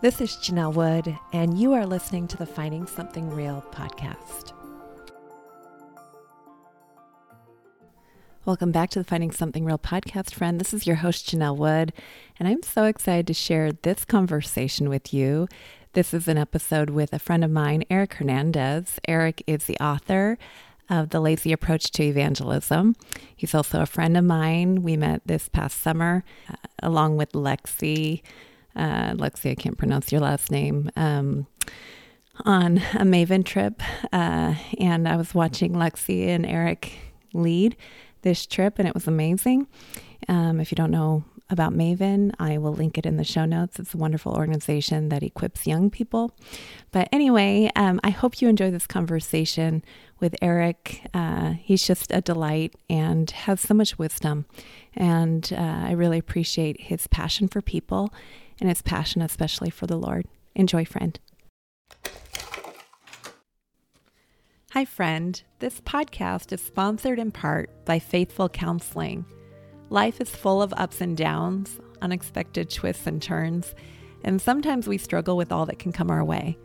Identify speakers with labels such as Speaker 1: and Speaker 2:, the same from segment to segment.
Speaker 1: This is Janell Wood, and you are listening to the Finding Something Real podcast. Welcome back to the Finding Something Real podcast, friend. This is your host, Janell Wood, and I'm so excited to share this conversation with you. This is an episode with a friend of mine, Eric Hernandez. Eric is the author of The Lazy Approach to Evangelism. He's also a friend of mine. We met this past summer uh, along with Lexi uh, Lexi, I can't pronounce your last name, um, on a Maven trip. Uh, and I was watching Lexi and Eric lead this trip, and it was amazing. Um, if you don't know about Maven, I will link it in the show notes. It's a wonderful organization that equips young people. But anyway, um, I hope you enjoy this conversation with Eric. Uh, he's just a delight and has so much wisdom. And uh, I really appreciate his passion for people and his passion, especially for the Lord. Enjoy, friend. Hi, friend. This podcast is sponsored in part by Faithful Counseling. Life is full of ups and downs, unexpected twists and turns, and sometimes we struggle with all that can come our way.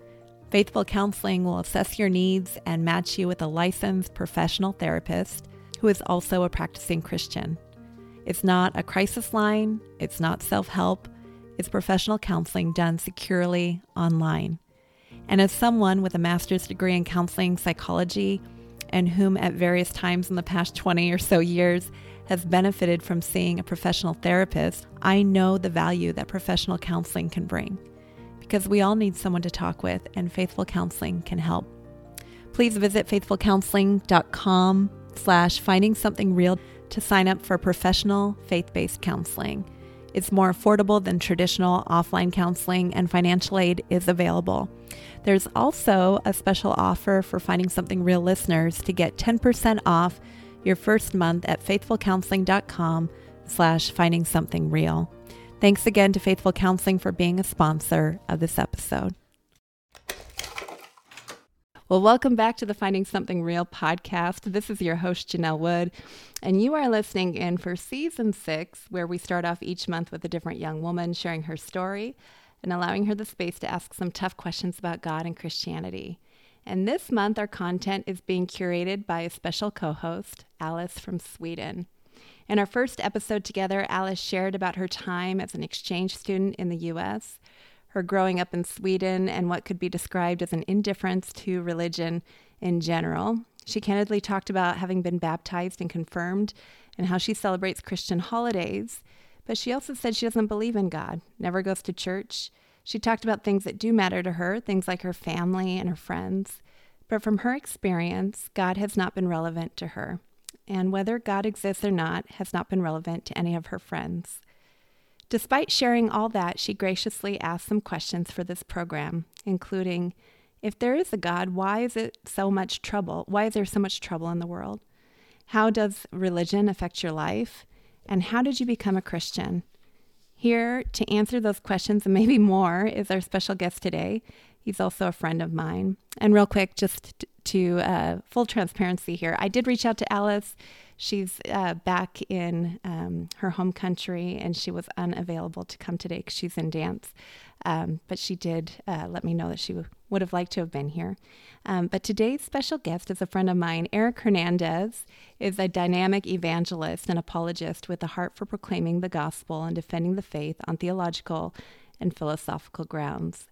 Speaker 1: Faithful Counseling will assess your needs and match you with a licensed professional therapist who is also a practicing Christian. It's not a crisis line, it's not self help, it's professional counseling done securely online. And as someone with a master's degree in counseling psychology, and whom at various times in the past 20 or so years has benefited from seeing a professional therapist, I know the value that professional counseling can bring. Because we all need someone to talk with, and Faithful Counseling can help. Please visit faithfulcounseling.com slash finding something real to sign up for professional faith-based counseling. It's more affordable than traditional offline counseling, and financial aid is available. There's also a special offer for Finding Something Real listeners to get 10% off your first month at faithfulcounseling.com slash finding something real. Thanks again to Faithful Counseling for being a sponsor of this episode. Well, welcome back to the Finding Something Real podcast. This is your host, Janell Wood, and you are listening in for season six, where we start off each month with a different young woman sharing her story and allowing her the space to ask some tough questions about God and Christianity. And this month, our content is being curated by a special co host, Alice from Sweden. In our first episode together, Alice shared about her time as an exchange student in the U.S her growing up in Sweden and what could be described as an indifference to religion in general. She candidly talked about having been baptized and confirmed and how she celebrates Christian holidays. But she also said she doesn't believe in God, never goes to church. She talked about things that do matter to her, things like her family and her friends. But from her experience, God has not been relevant to her. And whether God exists or not has not been relevant to any of her friends. Despite sharing all that, she graciously asked some questions for this program, including If there is a God, why is it so much trouble? Why is there so much trouble in the world? How does religion affect your life? And how did you become a Christian? Here to answer those questions and maybe more is our special guest today. He's also a friend of mine. And real quick, just to uh, full transparency here, I did reach out to Alice she's uh, back in um, her home country and she was unavailable to come today because she's in dance. Um, but she did uh, let me know that she w- would have liked to have been here. Um, but today's special guest is a friend of mine. Eric Hernandez is a dynamic evangelist and apologist with a heart for proclaiming the gospel and defending the faith on theological and philosophical grounds.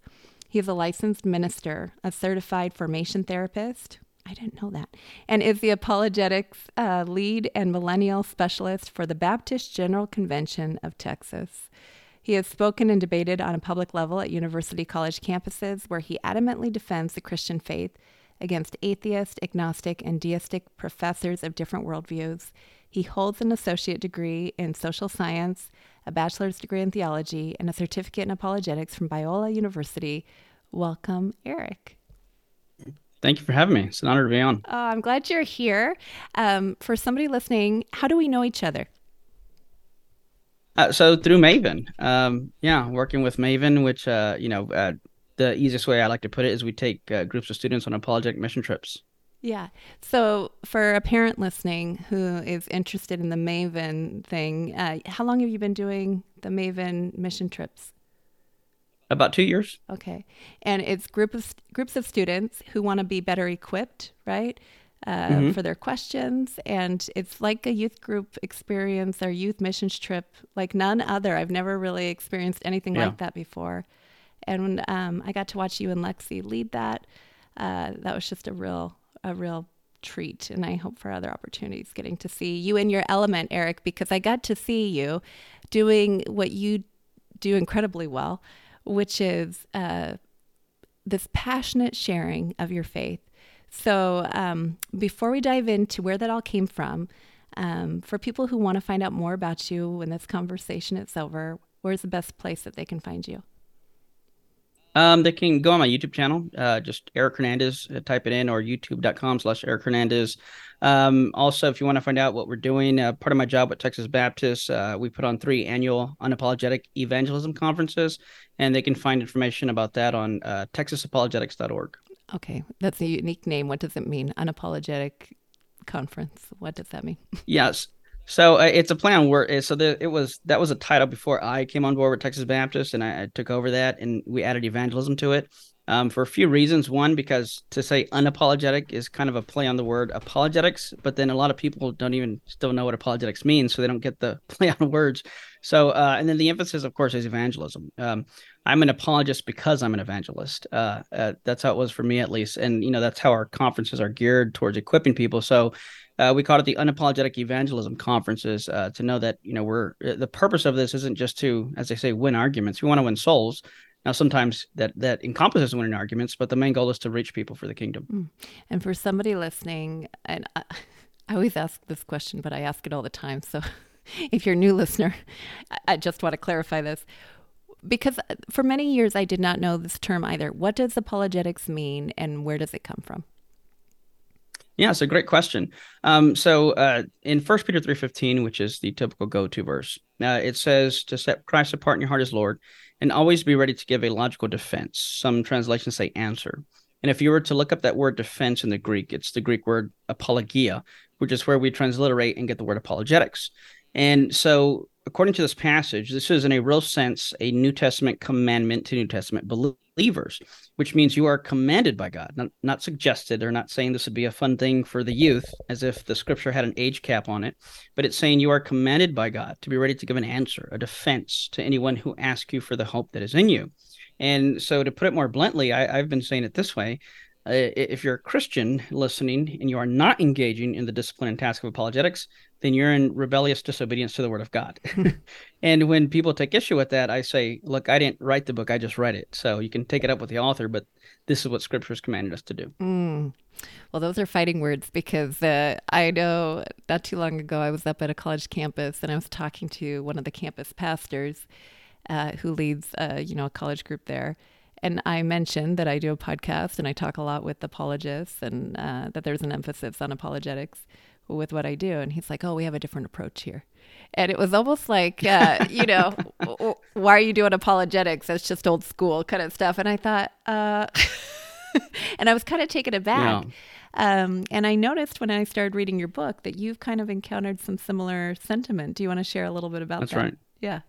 Speaker 1: He is a licensed minister, a certified formation therapist, I didn't know that. And is the apologetics uh, lead and millennial specialist for the Baptist General Convention of Texas. He has spoken and debated on a public level at university college campuses where he adamantly defends the Christian faith against atheist, agnostic, and deistic professors of different worldviews. He holds an associate degree in social science, a bachelor's degree in theology, and a certificate in apologetics from Biola University. Welcome, Eric.
Speaker 2: Thank you for having me. It's an honor to be on.
Speaker 1: Oh, I'm glad you're here. Um, for somebody listening, how do we know each other?
Speaker 2: Uh, so through Maven, um, yeah, working with Maven, which uh, you know, uh, the easiest way I like to put it is we take uh, groups of students on apologetic mission trips.
Speaker 1: Yeah. So for a parent listening who is interested in the Maven thing, uh, how long have you been doing the Maven mission trips?
Speaker 2: About two years.
Speaker 1: Okay, and it's group of groups of students who want to be better equipped, right, uh, mm-hmm. for their questions, and it's like a youth group experience, or youth missions trip, like none other. I've never really experienced anything yeah. like that before, and um, I got to watch you and Lexi lead that, uh, that was just a real a real treat and I hope for other opportunities getting to see you in your element, Eric, because I got to see you doing what you do incredibly well, which is uh, this passionate sharing of your faith. So, um, before we dive into where that all came from, um, for people who want to find out more about you when this conversation is over, where's the best place that they can find you?
Speaker 2: Um, they can go on my YouTube channel, uh, just Eric Hernandez, uh, type it in, or youtube.com slash Eric Hernandez. Um, also, if you want to find out what we're doing, uh, part of my job with Texas Baptist, uh, we put on three annual unapologetic evangelism conferences, and they can find information about that on uh, texasapologetics.org.
Speaker 1: Okay, that's a unique name. What does it mean? Unapologetic conference. What does that mean?
Speaker 2: yes. So uh, it's a plan where so the, it was that was a title before I came on board with Texas Baptist, and I, I took over that, and we added evangelism to it um, for a few reasons. One, because to say unapologetic is kind of a play on the word apologetics, but then a lot of people don't even still know what apologetics means, so they don't get the play on words. So, uh, and then the emphasis, of course, is evangelism. Um, I'm an apologist because I'm an evangelist. Uh, uh, that's how it was for me, at least, and you know that's how our conferences are geared towards equipping people. So uh, we call it the unapologetic evangelism conferences uh, to know that you know we're uh, the purpose of this isn't just to as they say win arguments. We want to win souls. Now sometimes that that encompasses winning arguments but the main goal is to reach people for the kingdom. Mm.
Speaker 1: and for somebody listening and I, I always ask this question but i ask it all the time so if you're a new listener i just want to clarify this. Because uh, for many years i did not know this term either. What does apologetics mean and where does it come from
Speaker 2: yeah, it's a great question. Um, so uh, in First Peter three fifteen, which is the typical go to verse, uh, it says to set Christ apart in your heart as Lord, and always be ready to give a logical defense. Some translations say answer. And if you were to look up that word defense in the Greek, it's the Greek word apologia, which is where we transliterate and get the word apologetics. And so according to this passage, this is in a real sense a New Testament commandment to New Testament believers, which means you are commanded by God, not, not suggested. They're not saying this would be a fun thing for the youth, as if the scripture had an age cap on it, but it's saying you are commanded by God to be ready to give an answer, a defense to anyone who asks you for the hope that is in you. And so, to put it more bluntly, I, I've been saying it this way uh, if you're a Christian listening and you are not engaging in the discipline and task of apologetics, then you're in rebellious disobedience to the word of God. and when people take issue with that, I say, look, I didn't write the book, I just read it. So you can take it up with the author, but this is what scripture has commanded us to do.
Speaker 1: Mm. Well, those are fighting words because uh, I know not too long ago I was up at a college campus and I was talking to one of the campus pastors uh, who leads, uh, you know, a college group there. And I mentioned that I do a podcast and I talk a lot with apologists and uh, that there's an emphasis on apologetics with what I do. And he's like, oh, we have a different approach here. And it was almost like, uh, you know, why are you doing apologetics? That's just old school kind of stuff. And I thought, uh, and I was kind of taken aback. Yeah. Um, and I noticed when I started reading your book that you've kind of encountered some similar sentiment. Do you want to share a little bit about
Speaker 2: That's
Speaker 1: that?
Speaker 2: That's right.
Speaker 1: Yeah.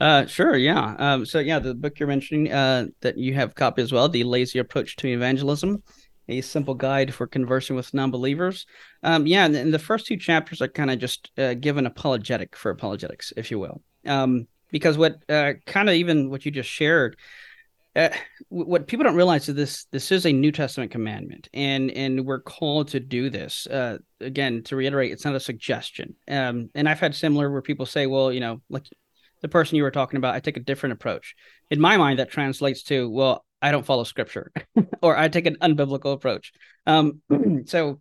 Speaker 2: Uh, sure, yeah. Um, so yeah, the book you're mentioning, uh, that you have copy as well, "The Lazy Approach to Evangelism," a simple guide for conversing with non-believers. Um, yeah, and, and the first two chapters are kind of just uh, give an apologetic for apologetics, if you will, um, because what uh, kind of even what you just shared. Uh, what people don't realize is this this is a New Testament commandment, and and we're called to do this. Uh, again, to reiterate, it's not a suggestion. Um, and I've had similar where people say, well, you know, like the person you were talking about, I take a different approach. In my mind, that translates to, well, I don't follow scripture or I take an unbiblical approach. Um, so,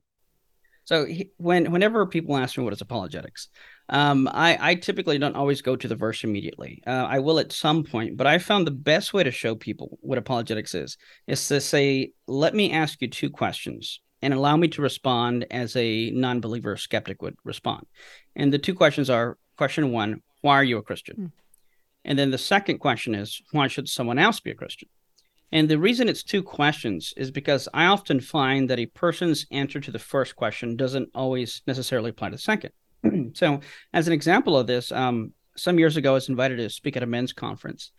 Speaker 2: so he, when, whenever people ask me what is apologetics, um, I, I typically don't always go to the verse immediately. Uh, I will at some point, but I found the best way to show people what apologetics is, is to say, let me ask you two questions and allow me to respond as a non-believer skeptic would respond. And the two questions are question one, why are you a Christian? Mm. And then the second question is, why should someone else be a Christian? And the reason it's two questions is because I often find that a person's answer to the first question doesn't always necessarily apply to the second. so, as an example of this, um, some years ago, I was invited to speak at a men's conference.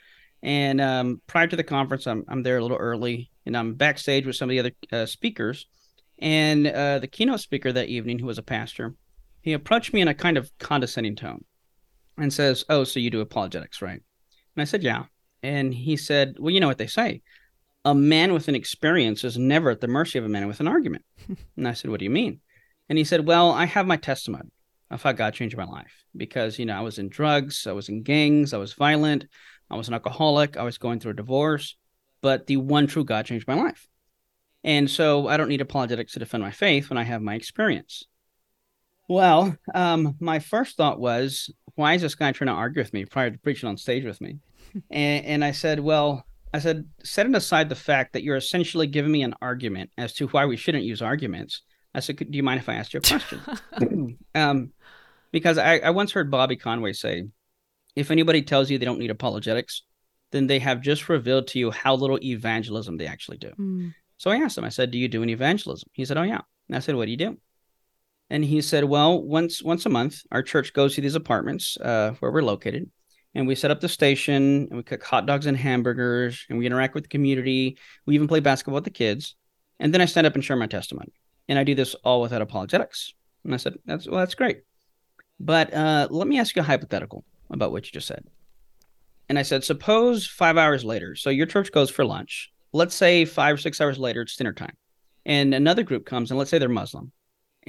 Speaker 2: And um, prior to the conference, I'm I'm there a little early, and I'm backstage with some of the other uh, speakers. And uh, the keynote speaker that evening, who was a pastor, he approached me in a kind of condescending tone, and says, "Oh, so you do apologetics, right?" And I said, "Yeah." And he said, "Well, you know what they say." A man with an experience is never at the mercy of a man with an argument. and I said, What do you mean? And he said, Well, I have my testimony of how God changed my life because, you know, I was in drugs, I was in gangs, I was violent, I was an alcoholic, I was going through a divorce, but the one true God changed my life. And so I don't need apologetics to defend my faith when I have my experience. Well, um, my first thought was, why is this guy trying to argue with me prior to preaching on stage with me? and, and I said, well, I said, setting aside the fact that you're essentially giving me an argument as to why we shouldn't use arguments, I said, Do you mind if I ask you a question? um, because I, I once heard Bobby Conway say, if anybody tells you they don't need apologetics, then they have just revealed to you how little evangelism they actually do. Mm. So I asked him, I said, Do you do any evangelism? He said, Oh, yeah. And I said, What do you do? And he said, Well, once once a month, our church goes to these apartments uh, where we're located, and we set up the station, and we cook hot dogs and hamburgers, and we interact with the community. We even play basketball with the kids, and then I stand up and share my testimony and I do this all without apologetics. And I said, that's well, that's great. But uh, let me ask you a hypothetical about what you just said. And I said, suppose five hours later, so your church goes for lunch. Let's say five or six hours later, it's dinner time. And another group comes, and let's say they're Muslim,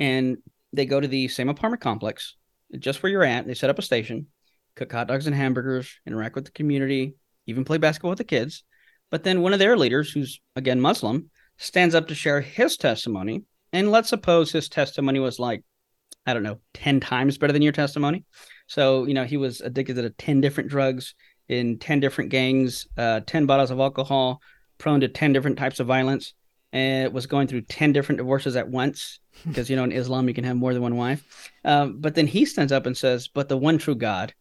Speaker 2: and they go to the same apartment complex, just where you're at. They set up a station, cook hot dogs and hamburgers, interact with the community, even play basketball with the kids. But then one of their leaders, who's again Muslim, stands up to share his testimony and let's suppose his testimony was like, I don't know, 10 times better than your testimony. So, you know, he was addicted to 10 different drugs in 10 different gangs, uh, 10 bottles of alcohol, prone to 10 different types of violence, and was going through 10 different divorces at once. Because, you know, in Islam, you can have more than one wife. Um, but then he stands up and says, But the one true God,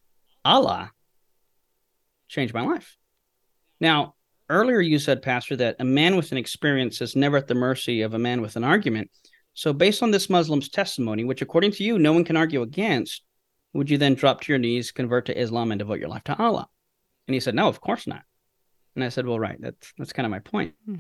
Speaker 2: Allah, changed my life. Now, earlier you said, Pastor, that a man with an experience is never at the mercy of a man with an argument. So, based on this Muslim's testimony, which according to you, no one can argue against, would you then drop to your knees, convert to Islam, and devote your life to Allah? And he said, No, of course not. And I said, Well, right, that's that's kind of my point. Hmm.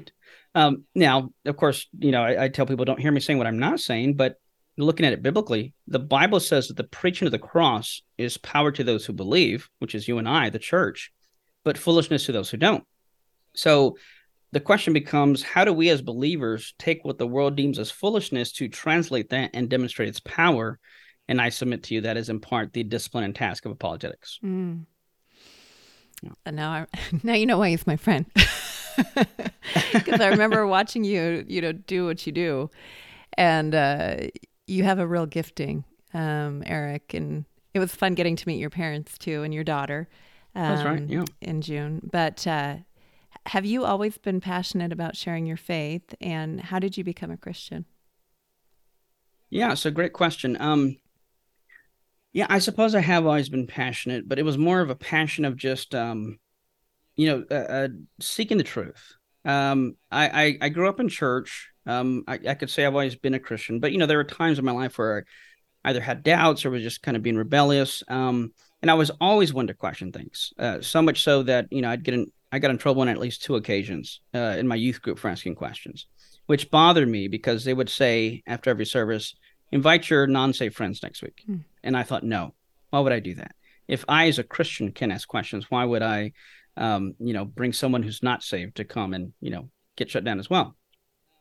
Speaker 2: Um, now, of course, you know, I, I tell people don't hear me saying what I'm not saying, but looking at it biblically, the Bible says that the preaching of the cross is power to those who believe, which is you and I, the church, but foolishness to those who don't. So the question becomes how do we as believers take what the world deems as foolishness to translate that and demonstrate its power? And I submit to you that is in part the discipline and task of apologetics.
Speaker 1: Mm. Yeah. And now, I, now you know why he's my friend. Because I remember watching you, you know, do what you do, and uh, you have a real gifting, um, Eric. And it was fun getting to meet your parents too, and your daughter.
Speaker 2: Um, That's right. Um, yeah.
Speaker 1: In June, but uh, have you always been passionate about sharing your faith and how did you become a Christian?
Speaker 2: Yeah, so great question. Um yeah, I suppose I have always been passionate, but it was more of a passion of just um you know, uh, uh, seeking the truth. Um I, I I grew up in church. Um I, I could say I've always been a Christian, but you know, there were times in my life where I either had doubts or was just kind of being rebellious. Um and I was always one to question things. Uh, so much so that, you know, I'd get in I got in trouble on at least two occasions uh, in my youth group for asking questions, which bothered me because they would say after every service, invite your non-safe friends next week. Hmm. And I thought, no, why would I do that? If I, as a Christian, can ask questions, why would I, um, you know, bring someone who's not saved to come and, you know, get shut down as well?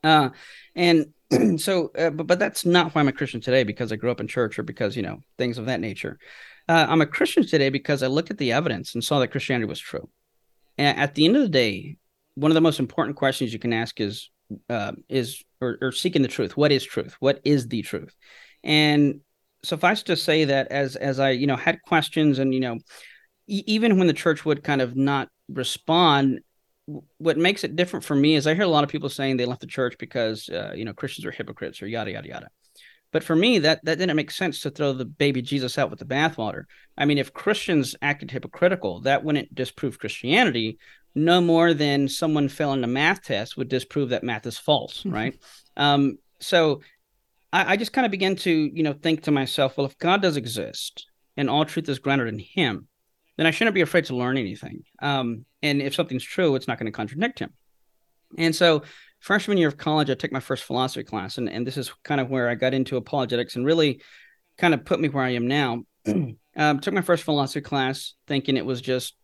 Speaker 2: Uh, and so, uh, but, but that's not why I'm a Christian today because I grew up in church or because, you know, things of that nature. Uh, I'm a Christian today because I looked at the evidence and saw that Christianity was true And at the end of the day, one of the most important questions you can ask is uh, is or, or, seeking the truth. What is truth? What is the truth? And suffice to say that as as I you know had questions and you know e- even when the church would kind of not respond, what makes it different for me is I hear a lot of people saying they left the church because uh, you know Christians are hypocrites or yada yada yada. But for me, that that didn't make sense to throw the baby Jesus out with the bathwater. I mean, if Christians acted hypocritical, that wouldn't disprove Christianity no more than someone failing a math test would disprove that math is false, right? um, so I, I just kind of began to, you know, think to myself, well, if God does exist and all truth is grounded in Him, then I shouldn't be afraid to learn anything. Um, and if something's true, it's not going to contradict him. And so, freshman year of college, I took my first philosophy class, and, and this is kind of where I got into apologetics and really kind of put me where I am now. um, took my first philosophy class thinking it was just,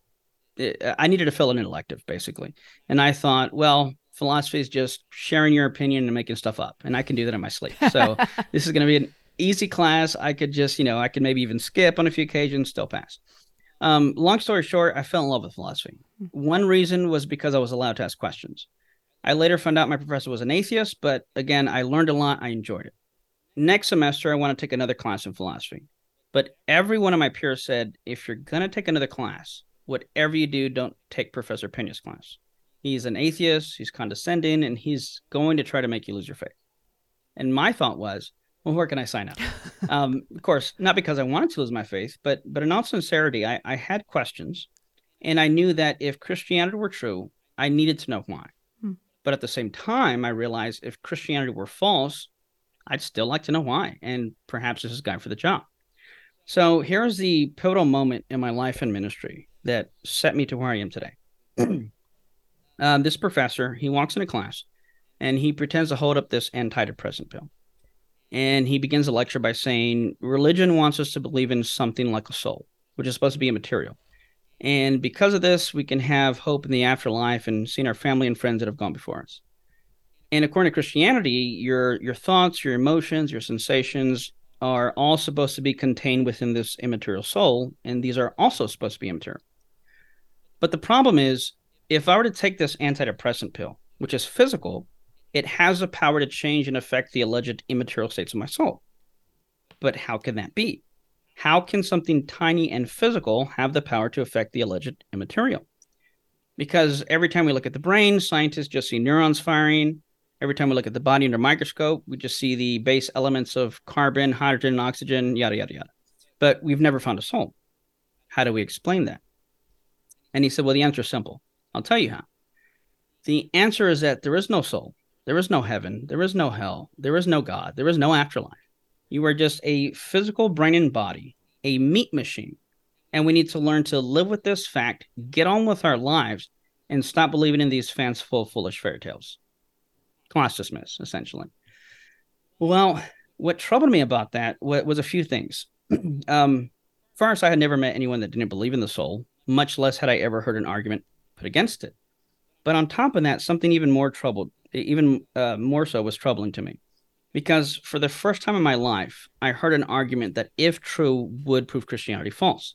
Speaker 2: I needed to fill an elective, basically. And I thought, well, philosophy is just sharing your opinion and making stuff up, and I can do that in my sleep. So, this is going to be an easy class. I could just, you know, I could maybe even skip on a few occasions, still pass. Um, long story short, I fell in love with philosophy. One reason was because I was allowed to ask questions. I later found out my professor was an atheist, but again, I learned a lot. I enjoyed it. Next semester, I want to take another class in philosophy. But every one of my peers said, if you're going to take another class, whatever you do, don't take Professor Pena's class. He's an atheist, he's condescending, and he's going to try to make you lose your faith. And my thought was, well, where can I sign up? um, of course, not because I wanted to lose my faith, but but in all sincerity, I, I had questions, and I knew that if Christianity were true, I needed to know why. Hmm. But at the same time, I realized if Christianity were false, I'd still like to know why, and perhaps this is guy for the job. So here's the pivotal moment in my life and ministry that set me to where I am today. um, this professor, he walks into class, and he pretends to hold up this antidepressant pill and he begins the lecture by saying religion wants us to believe in something like a soul, which is supposed to be immaterial. And because of this, we can have hope in the afterlife and seeing our family and friends that have gone before us. And according to Christianity, your your thoughts, your emotions, your sensations are all supposed to be contained within this immaterial soul, and these are also supposed to be immaterial. But the problem is, if I were to take this antidepressant pill, which is physical, it has the power to change and affect the alleged immaterial states of my soul. But how can that be? How can something tiny and physical have the power to affect the alleged immaterial? Because every time we look at the brain, scientists just see neurons firing. Every time we look at the body under microscope, we just see the base elements of carbon, hydrogen, oxygen, yada, yada, yada. But we've never found a soul. How do we explain that? And he said, Well, the answer is simple. I'll tell you how. The answer is that there is no soul. There is no heaven. There is no hell. There is no God. There is no afterlife. You are just a physical brain and body, a meat machine. And we need to learn to live with this fact, get on with our lives, and stop believing in these fanciful, foolish fairy tales. Class dismissed, essentially. Well, what troubled me about that was a few things. um, first, I had never met anyone that didn't believe in the soul, much less had I ever heard an argument put against it. But on top of that, something even more troubled even uh, more so was troubling to me because for the first time in my life, I heard an argument that, if true, would prove Christianity false.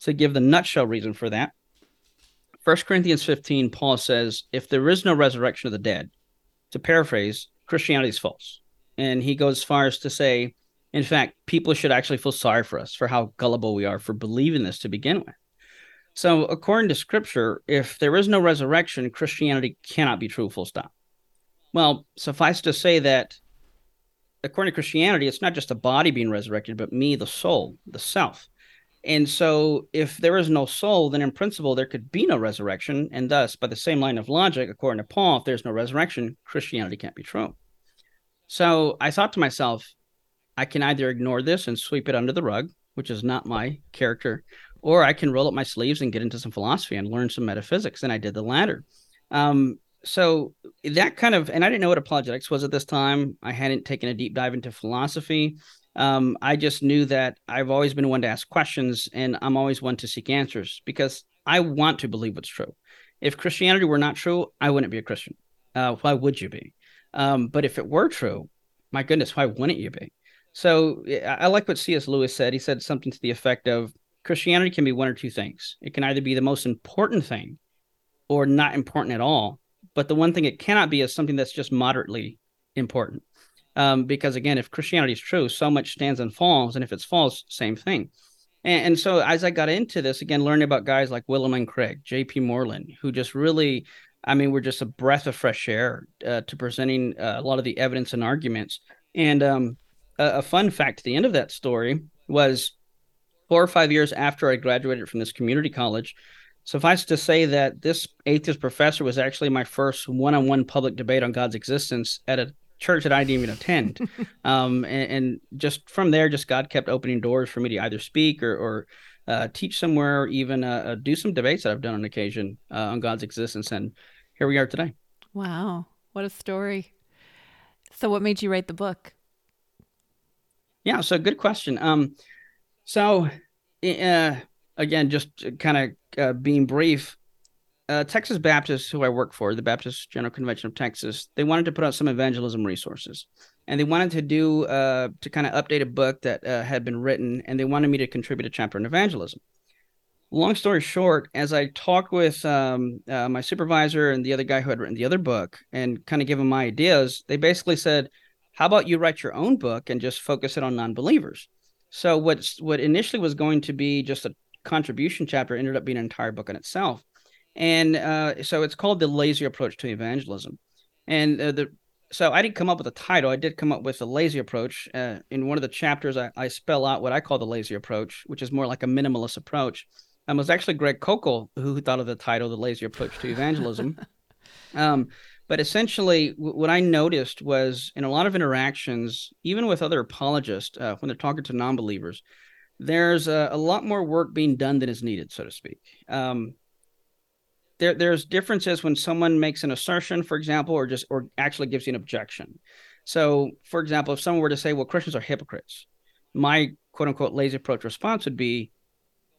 Speaker 2: To give the nutshell reason for that, 1 Corinthians 15, Paul says, If there is no resurrection of the dead, to paraphrase, Christianity is false. And he goes as far as to say, in fact, people should actually feel sorry for us for how gullible we are for believing this to begin with. So, according to scripture, if there is no resurrection, Christianity cannot be true, full stop. Well, suffice to say that according to Christianity, it's not just the body being resurrected, but me, the soul, the self. And so, if there is no soul, then in principle, there could be no resurrection. And thus, by the same line of logic, according to Paul, if there's no resurrection, Christianity can't be true. So, I thought to myself, I can either ignore this and sweep it under the rug, which is not my character, or I can roll up my sleeves and get into some philosophy and learn some metaphysics. And I did the latter. Um, so that kind of and i didn't know what apologetics was at this time. I hadn't taken a deep dive into philosophy. Um, i just knew that i've always been one to ask questions and i'm always one to seek answers because i want to believe what's true. If christianity were not true i wouldn't be a christian. Uh, why would you be? Um, but if it were true my goodness why wouldn't you be? So i like what cs lewis said. He said something to the effect of christianity can be one or two things it can either be the most important thing or not important at all but the one thing it cannot be is something that's just moderately important. Um, because again, if Christianity is true, so much stands and falls, and if it's false, same thing. And, and so as I got into this, again, learning about guys like William Lane Craig, J.P. Moreland, who just really, I mean, were just a breath of fresh air uh, to presenting uh, a lot of the evidence and arguments. And um, a, a fun fact at the end of that story was four or five years after I graduated from this community college, Suffice to say that this atheist professor was actually my first one-on-one public debate on God's existence at a church that I didn't even attend. um, and, and, just from there, just God kept opening doors for me to either speak or, or uh, teach somewhere, or even uh, uh, do some debates that I've done on occasion uh, on God's existence. And here we are today.
Speaker 1: Wow, what a story! So, what made you write the book?
Speaker 2: Yeah, so good question. Um, so uh, again, just kind of uh, being brief, uh, Texas Baptists, who I work for, the Baptist General Convention of Texas, they wanted to put out some evangelism resources, and they wanted to do uh, to kind of update a book that uh, had been written, and they wanted me to contribute a chapter on evangelism. Long story short, as I talked with um, uh, my supervisor and the other guy who had written the other book, and kind of give them my ideas, they basically said, "How about you write your own book and just focus it on non-believers?" So what's what initially was going to be just a contribution chapter ended up being an entire book in itself. And uh, so it's called the lazy approach to evangelism. And uh, the so I didn't come up with a title. I did come up with the lazy approach. Uh, in one of the chapters, I, I, spell out what I call the lazy approach, which is more like a minimalist approach. And it was actually Greg Koukl who thought of the title, the lazy approach to evangelism. um, but essentially, what I noticed was in a lot of interactions, even with other apologists, uh, when they're talking to non-believers, there's a, a, lot more work being done than is needed, so to speak. Um, there, there's differences when someone makes an assertion, for example, or just or actually gives you an objection. So, for example, if someone were to say, "Well, Christians are hypocrites," my quote unquote lazy approach response would be,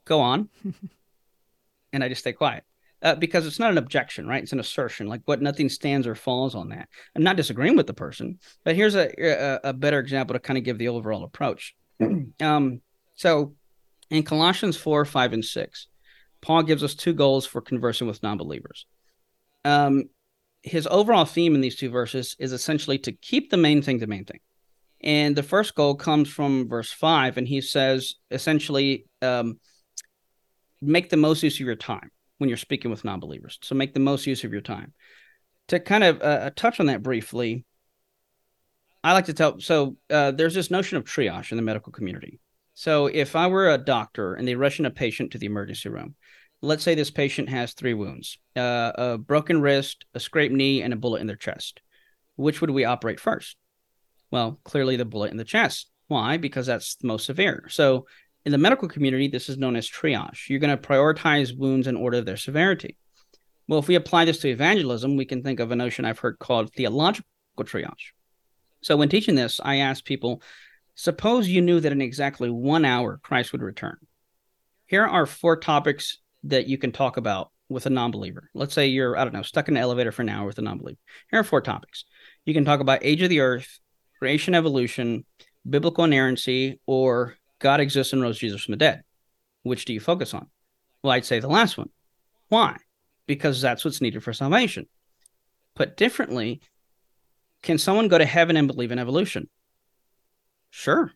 Speaker 2: "Go on," and I just stay quiet. Uh, because it's not an objection, right? It's an assertion. Like what nothing stands or falls on that. I'm not disagreeing with the person, but here's a a, a better example to kind of give the overall approach. um, so in Colossians 4, 5, and 6, Paul gives us two goals for conversing with non believers. Um, his overall theme in these two verses is essentially to keep the main thing the main thing. And the first goal comes from verse 5, and he says essentially, um, make the most use of your time when you're speaking with non believers. So make the most use of your time. To kind of uh, touch on that briefly, I like to tell so uh, there's this notion of triage in the medical community. So if I were a doctor and they rush in a patient to the emergency room, let's say this patient has three wounds uh, a broken wrist, a scraped knee, and a bullet in their chest. Which would we operate first? Well, clearly the bullet in the chest. Why? Because that's the most severe. So in the medical community, this is known as triage. You're going to prioritize wounds in order of their severity. Well, if we apply this to evangelism, we can think of a notion I've heard called theological triage. So when teaching this, I ask people Suppose you knew that in exactly one hour Christ would return. Here are four topics that you can talk about with a non believer. Let's say you're, I don't know, stuck in an elevator for an hour with a non believer. Here are four topics. You can talk about age of the earth, creation, evolution, biblical inerrancy, or God exists and rose Jesus from the dead. Which do you focus on? Well, I'd say the last one. Why? Because that's what's needed for salvation. Put differently, can someone go to heaven and believe in evolution? Sure.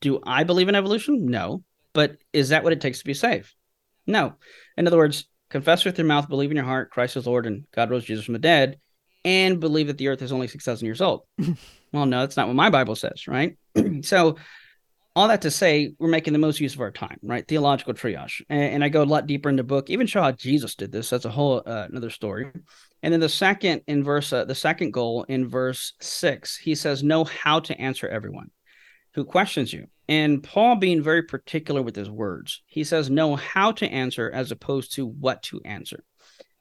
Speaker 2: Do I believe in evolution? No. But is that what it takes to be saved? No. In other words, confess with your mouth, believe in your heart, Christ is Lord, and God rose Jesus from the dead, and believe that the earth is only 6,000 years old. well, no, that's not what my Bible says, right? so, all that to say, we're making the most use of our time, right? Theological triage. And, and I go a lot deeper in the book, even show how Jesus did this. That's a whole uh, another story. And then the second in verse, uh, the second goal in verse six, he says, know how to answer everyone who questions you. And Paul being very particular with his words, he says, know how to answer as opposed to what to answer.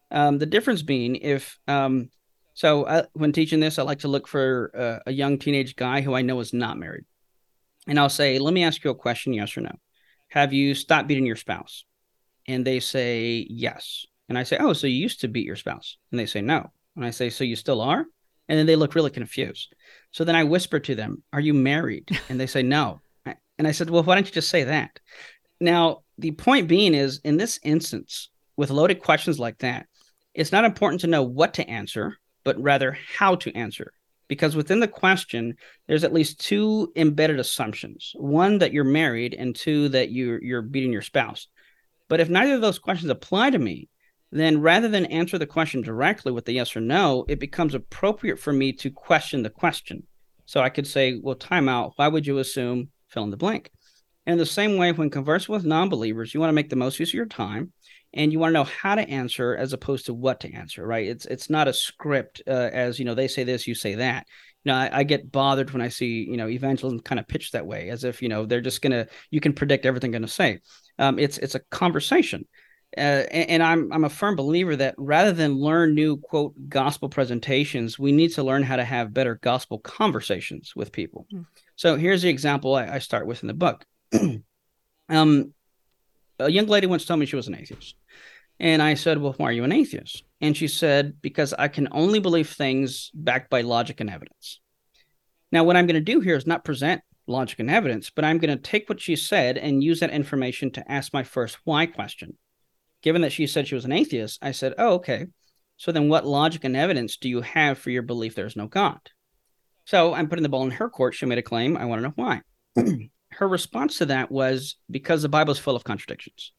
Speaker 2: Um, the difference being if, um, so I, when teaching this, I like to look for uh, a young teenage guy who I know is not married. And I'll say, let me ask you a question, yes or no. Have you stopped beating your spouse? And they say, yes. And I say, oh, so you used to beat your spouse? And they say, no. And I say, so you still are? And then they look really confused. So then I whisper to them, Are you married? And they say, No. And I said, Well, why don't you just say that? Now, the point being is in this instance, with loaded questions like that, it's not important to know what to answer, but rather how to answer. Because within the question, there's at least two embedded assumptions one, that you're married, and two, that you're, you're beating your spouse. But if neither of those questions apply to me, then rather than answer the question directly with the yes or no, it becomes appropriate for me to question the question. So I could say, well, timeout. Why would you assume fill in the blank? And in the same way, when conversing with non believers, you want to make the most use of your time and you want to know how to answer as opposed to what to answer, right? It's it's not a script uh, as, you know, they say this, you say that. You know, I, I, get bothered when I see, you know, evangelism kind of pitched that way as if, you know, they're just to, you can predict everything going to say. Um, it's it's a conversation. Uh, and, and, I'm I'm a firm believer that rather than learn new quote gospel presentations, we need to learn how to have better gospel conversations with people. Mm. So here's the example I, I, start with in the book. um, a young lady once told me she was an atheist, and I said, "Well, why are you an atheist?" And she said, "Because I can only believe things backed by logic and evidence." Now, what I'm going to do here is not present logic and evidence, but I'm going to take what she said and use that information to ask my first why question given that she said she was an atheist, I said, oh, okay. So then what logic and evidence do you have for your belief there's no God? So I'm putting the ball in her court. She made a claim. I want to know why. her response to that was because the Bible is full of contradictions.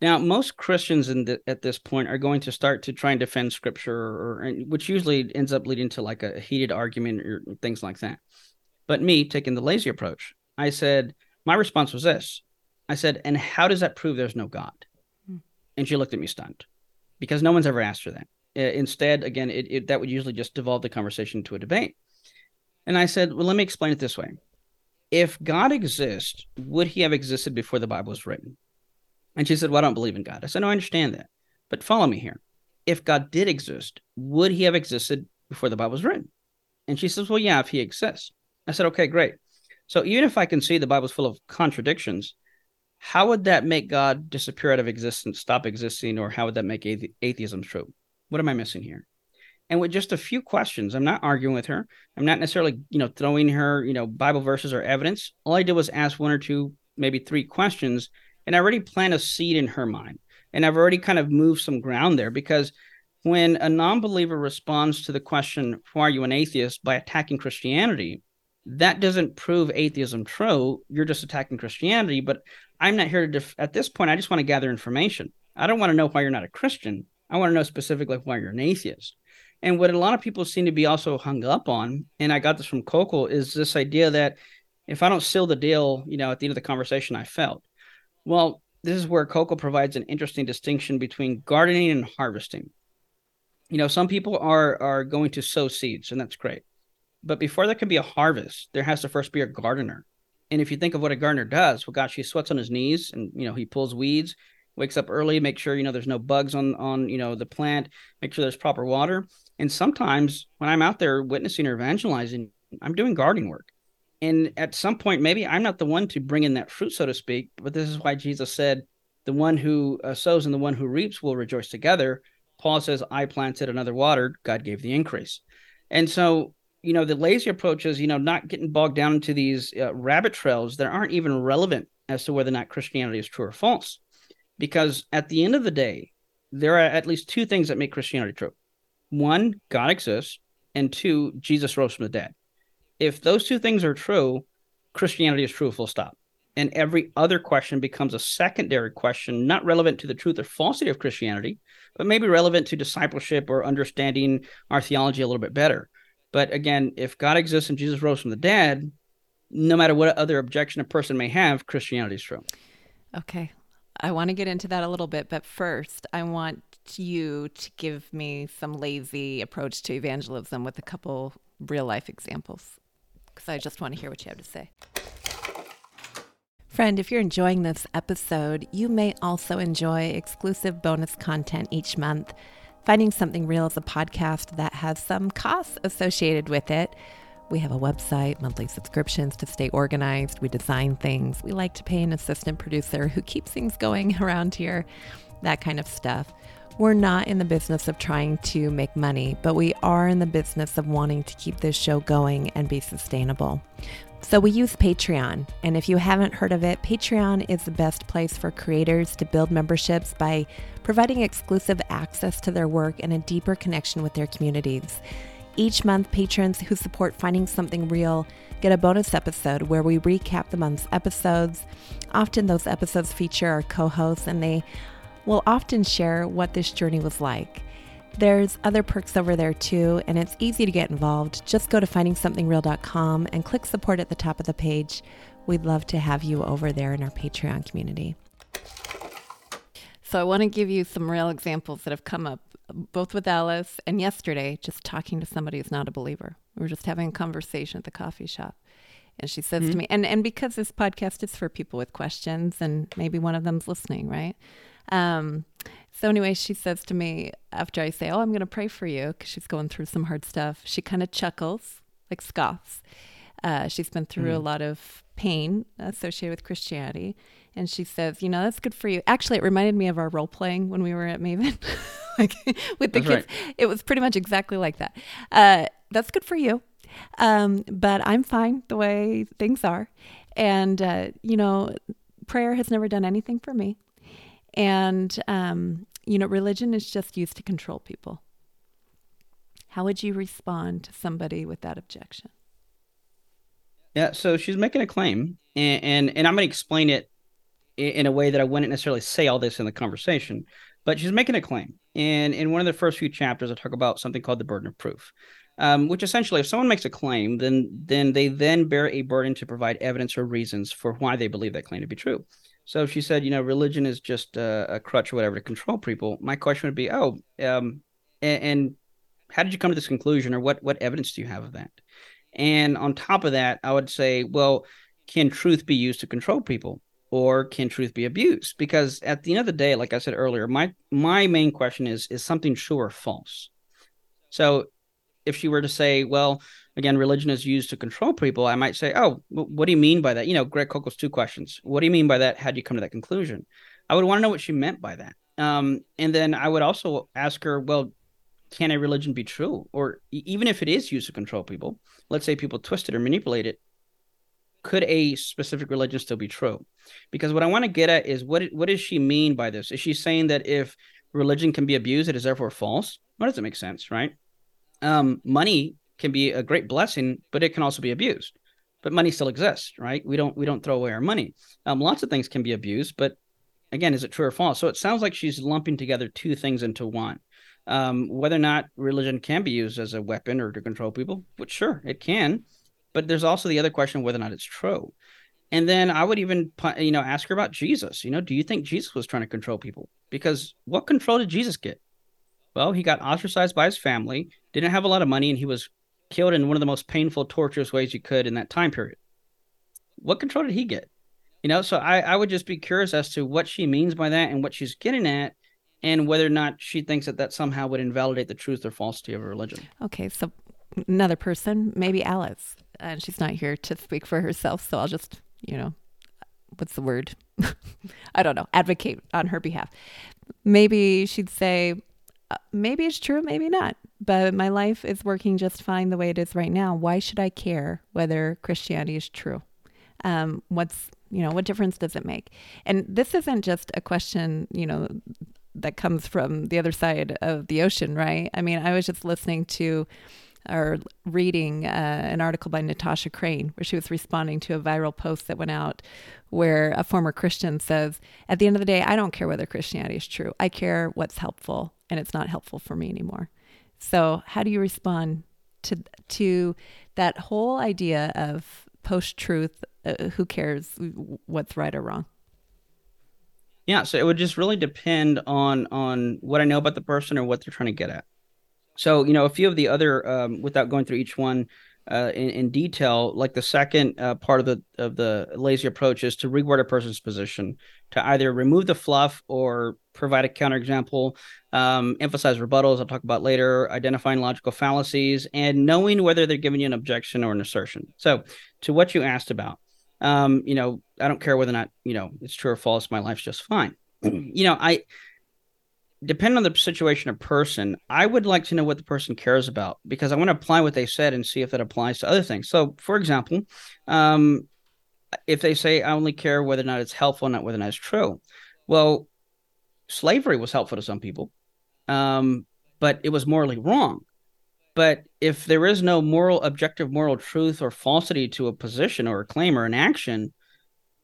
Speaker 2: Now, most Christians the, at this point are going to start to try and defend Scripture, or, which usually ends up leading to like a heated argument or things like that. But me taking the lazy approach, I said my response was this: I said, "And how does that prove there's no God?" Hmm. And she looked at me stunned because no one's ever asked her that. Instead, again, it, it, that would usually just devolve the conversation to a debate. And I said, well, let me explain it this way. If God exists, would he have existed before the Bible was written? And she said, well, I don't believe in God. I said, no, I understand that. But follow me here. If God did exist, would he have existed before the Bible was written? And she says, well, yeah, if he exists. I said, okay, great. So even if I can see the Bible's full of contradictions, how would that make God disappear out of existence, stop existing, or how would that make athe- atheism true? What am I missing here? And with just a few questions, I'm not arguing with her. I'm not necessarily, you know, throwing her, you know, Bible verses or evidence. All I did was ask one or two, maybe three questions, and I already plant a seed in her mind. And I've already kind of moved some ground there because when a non-believer responds to the question, "Why are you an atheist?" by attacking Christianity, that doesn't prove atheism true. You're just attacking Christianity. But I'm not here to, def- at this point, I just want to gather information. I don't want to know why you're not a Christian. I want to know specifically why you're an atheist. And what a lot of people seem to be also hung up on, and I got this from Koukl, is this idea that if I don't seal the deal, you know, at the end of the conversation, I felt. Well, this is where Koukl provides an interesting distinction between gardening and harvesting. You know, some people are are going to sow seeds, and that's great. But before there can be a harvest, there has to first be a gardener. And if you think of what a gardener does, well, gosh, he sweats on his knees and you know he pulls weeds, wakes up early, make sure you know there's no bugs on on you know the plant, make sure there's proper water. And sometimes when I'm out there witnessing or evangelizing, I'm doing gardening work. And at some point, maybe I'm not the one to bring in that fruit, so to speak. But this is why Jesus said, "The one who uh, sows and the one who reaps will rejoice together." Paul says, "I planted, another watered; God gave the increase." And so you know, the lazy approach is, you know, not getting bogged down into these uh, rabbit trails that aren't even relevant as to whether or not Christianity is true or false. Because at the end of the day, there are at least two things that make Christianity true. One, God exists, and two, Jesus rose from the dead. If those two things are true, Christianity is true, full stop. And every other question becomes a secondary question, not relevant to the truth or falsity of Christianity, but maybe relevant to discipleship or understanding our theology a little bit better. But again, if God exists and Jesus rose from the dead, no matter what other objection a person may have, Christianity is true.
Speaker 1: Okay. I want to get into that a little bit, but first, I want you to give me some lazy approach to evangelism with a couple real life examples because I just want to hear what you have to say. Friend, if you're enjoying this episode, you may also enjoy exclusive bonus content each month. Finding Something Real is a podcast that has some costs associated with it. We have a website, monthly subscriptions to stay organized. We design things. We like to pay an assistant producer who keeps things going around here, that kind of stuff. We're not in the business of trying to make money, but we are in the business of wanting to keep this show going and be sustainable. So we use Patreon. And if you haven't heard of it, Patreon is the best place for creators to build memberships by providing exclusive access to their work and a deeper connection with their communities. Each month, patrons who support Finding Something Real get a bonus episode where we recap the month's episodes. Often, those episodes feature our co hosts, and they will often share what this journey was like. There's other perks over there too, and it's easy to get involved. Just go to findingsomethingreal.com and click support at the top of the page. We'd love to have you over there in our Patreon community. So, I want to give you some real examples that have come up both with Alice and yesterday, just talking to somebody who's not a believer. We were just having a conversation at the coffee shop. And she says mm-hmm. to me, and, and because this podcast is for people with questions, and maybe one of them's listening, right? Um, so anyway, she says to me after I say, "Oh, I'm going to pray for you," because she's going through some hard stuff. She kind of chuckles, like scoffs. Uh, she's been through mm. a lot of pain associated with Christianity, and she says, "You know, that's good for you." Actually, it reminded me of our role playing when we were at Maven, like with the that's kids. Right. It was pretty much exactly like that. Uh, that's good for you, um, but I'm fine the way things are, and uh, you know, prayer has never done anything for me. And, um, you know, religion is just used to control people. How would you respond to somebody with that objection?
Speaker 2: Yeah, so she's making a claim, and and, and I'm going to explain it in a way that I wouldn't necessarily say all this in the conversation, but she's making a claim. And in one of the first few chapters, I talk about something called the burden of proof, um, which essentially, if someone makes a claim, then then they then bear a burden to provide evidence or reasons for why they believe that claim to be true. So she said, you know, religion is just a, a crutch or whatever to control people. My question would be, oh, um, and, and how did you come to this conclusion, or what what evidence do you have of that? And on top of that, I would say, well, can truth be used to control people? Or can truth be abused because at the end of the day like i said earlier my my main question is is something true or false so if she were to say well again, religion is used to control people, I might say, oh, what do you mean by that? You know, Greg Koukl's two questions. What do you mean by that? How do you come to that conclusion? I would want to know what she meant by that. Um, and then I would also ask her, well, can a religion be true? Or even if it is used to control people, let's say people twist it or manipulate it, could a specific religion still be true? Because what I want to get at is what what does she mean by this? Is she saying that if religion can be abused, it is therefore false? What does it make sense, right? Um, money can be a great blessing, but it can also be abused. But money still exists, right? We don't we don't throw away our money. Um, lots of things can be abused, but again, is it true or false? So it sounds like she's lumping together two things into one. Um, whether or not religion can be used as a weapon or to control people, sure it can, but there's also the other question whether or not it's true. And then I would even, you know, ask her about Jesus. You know, do you think Jesus was trying to control people? Because what control did Jesus get? Well, he got ostracized by his family, didn't have a lot of money, and he was killed in one of the most painful, torturous ways you could in that time period. What control did he get? You know, so I, I would just be curious as to what she means by that and what she's getting at, and whether or not she thinks that that somehow would invalidate the truth or falsity of a religion.
Speaker 1: Okay, so another person, maybe Alice, and she's not here to speak for herself, so I'll just, you know, what's the word? I don't know, advocate on her behalf. Maybe she'd say, uh, maybe it's true, maybe not but my life is working just fine the way it is right now. Why should I care whether Christianity is true? Um, what's you know what difference does it make? And this isn't just a question you know that comes from the other side of the ocean, right? I mean, I was just listening to or reading uh, an article by Natasha Crain where she was responding to a viral post that went out where a former Christian says, At the end of the day, I don't care whether Christianity is true. I care what's helpful, and it's not helpful for me anymore. So, how do you respond to to that whole idea of post truth? Uh, who cares what's right or wrong?
Speaker 2: Yeah, so it would just really depend on on what I know about the person or what they're trying to get at. So, you know, a few of the other, um, without going through each one, uh, in, in, detail. Like the second uh, part of the of the lazy approach is to reword a person's position, to either remove the fluff or provide a counterexample, um, emphasize rebuttals. I'll talk about later, identifying logical fallacies, and knowing whether they're giving you an objection or an assertion. So, to what you asked about, um, you know, I don't care whether or not you know it's true or false. My life's just fine. you know, I depending on the situation or person, I would like to know what the person cares about because I want to apply what they said and see if that applies to other things. So, for example, um, if they say I only care whether or not it's helpful, not whether or not it's true, well, slavery was helpful to some people, um, but it was morally wrong. But if there is no moral, objective moral truth or falsity to a position or a claim or an action,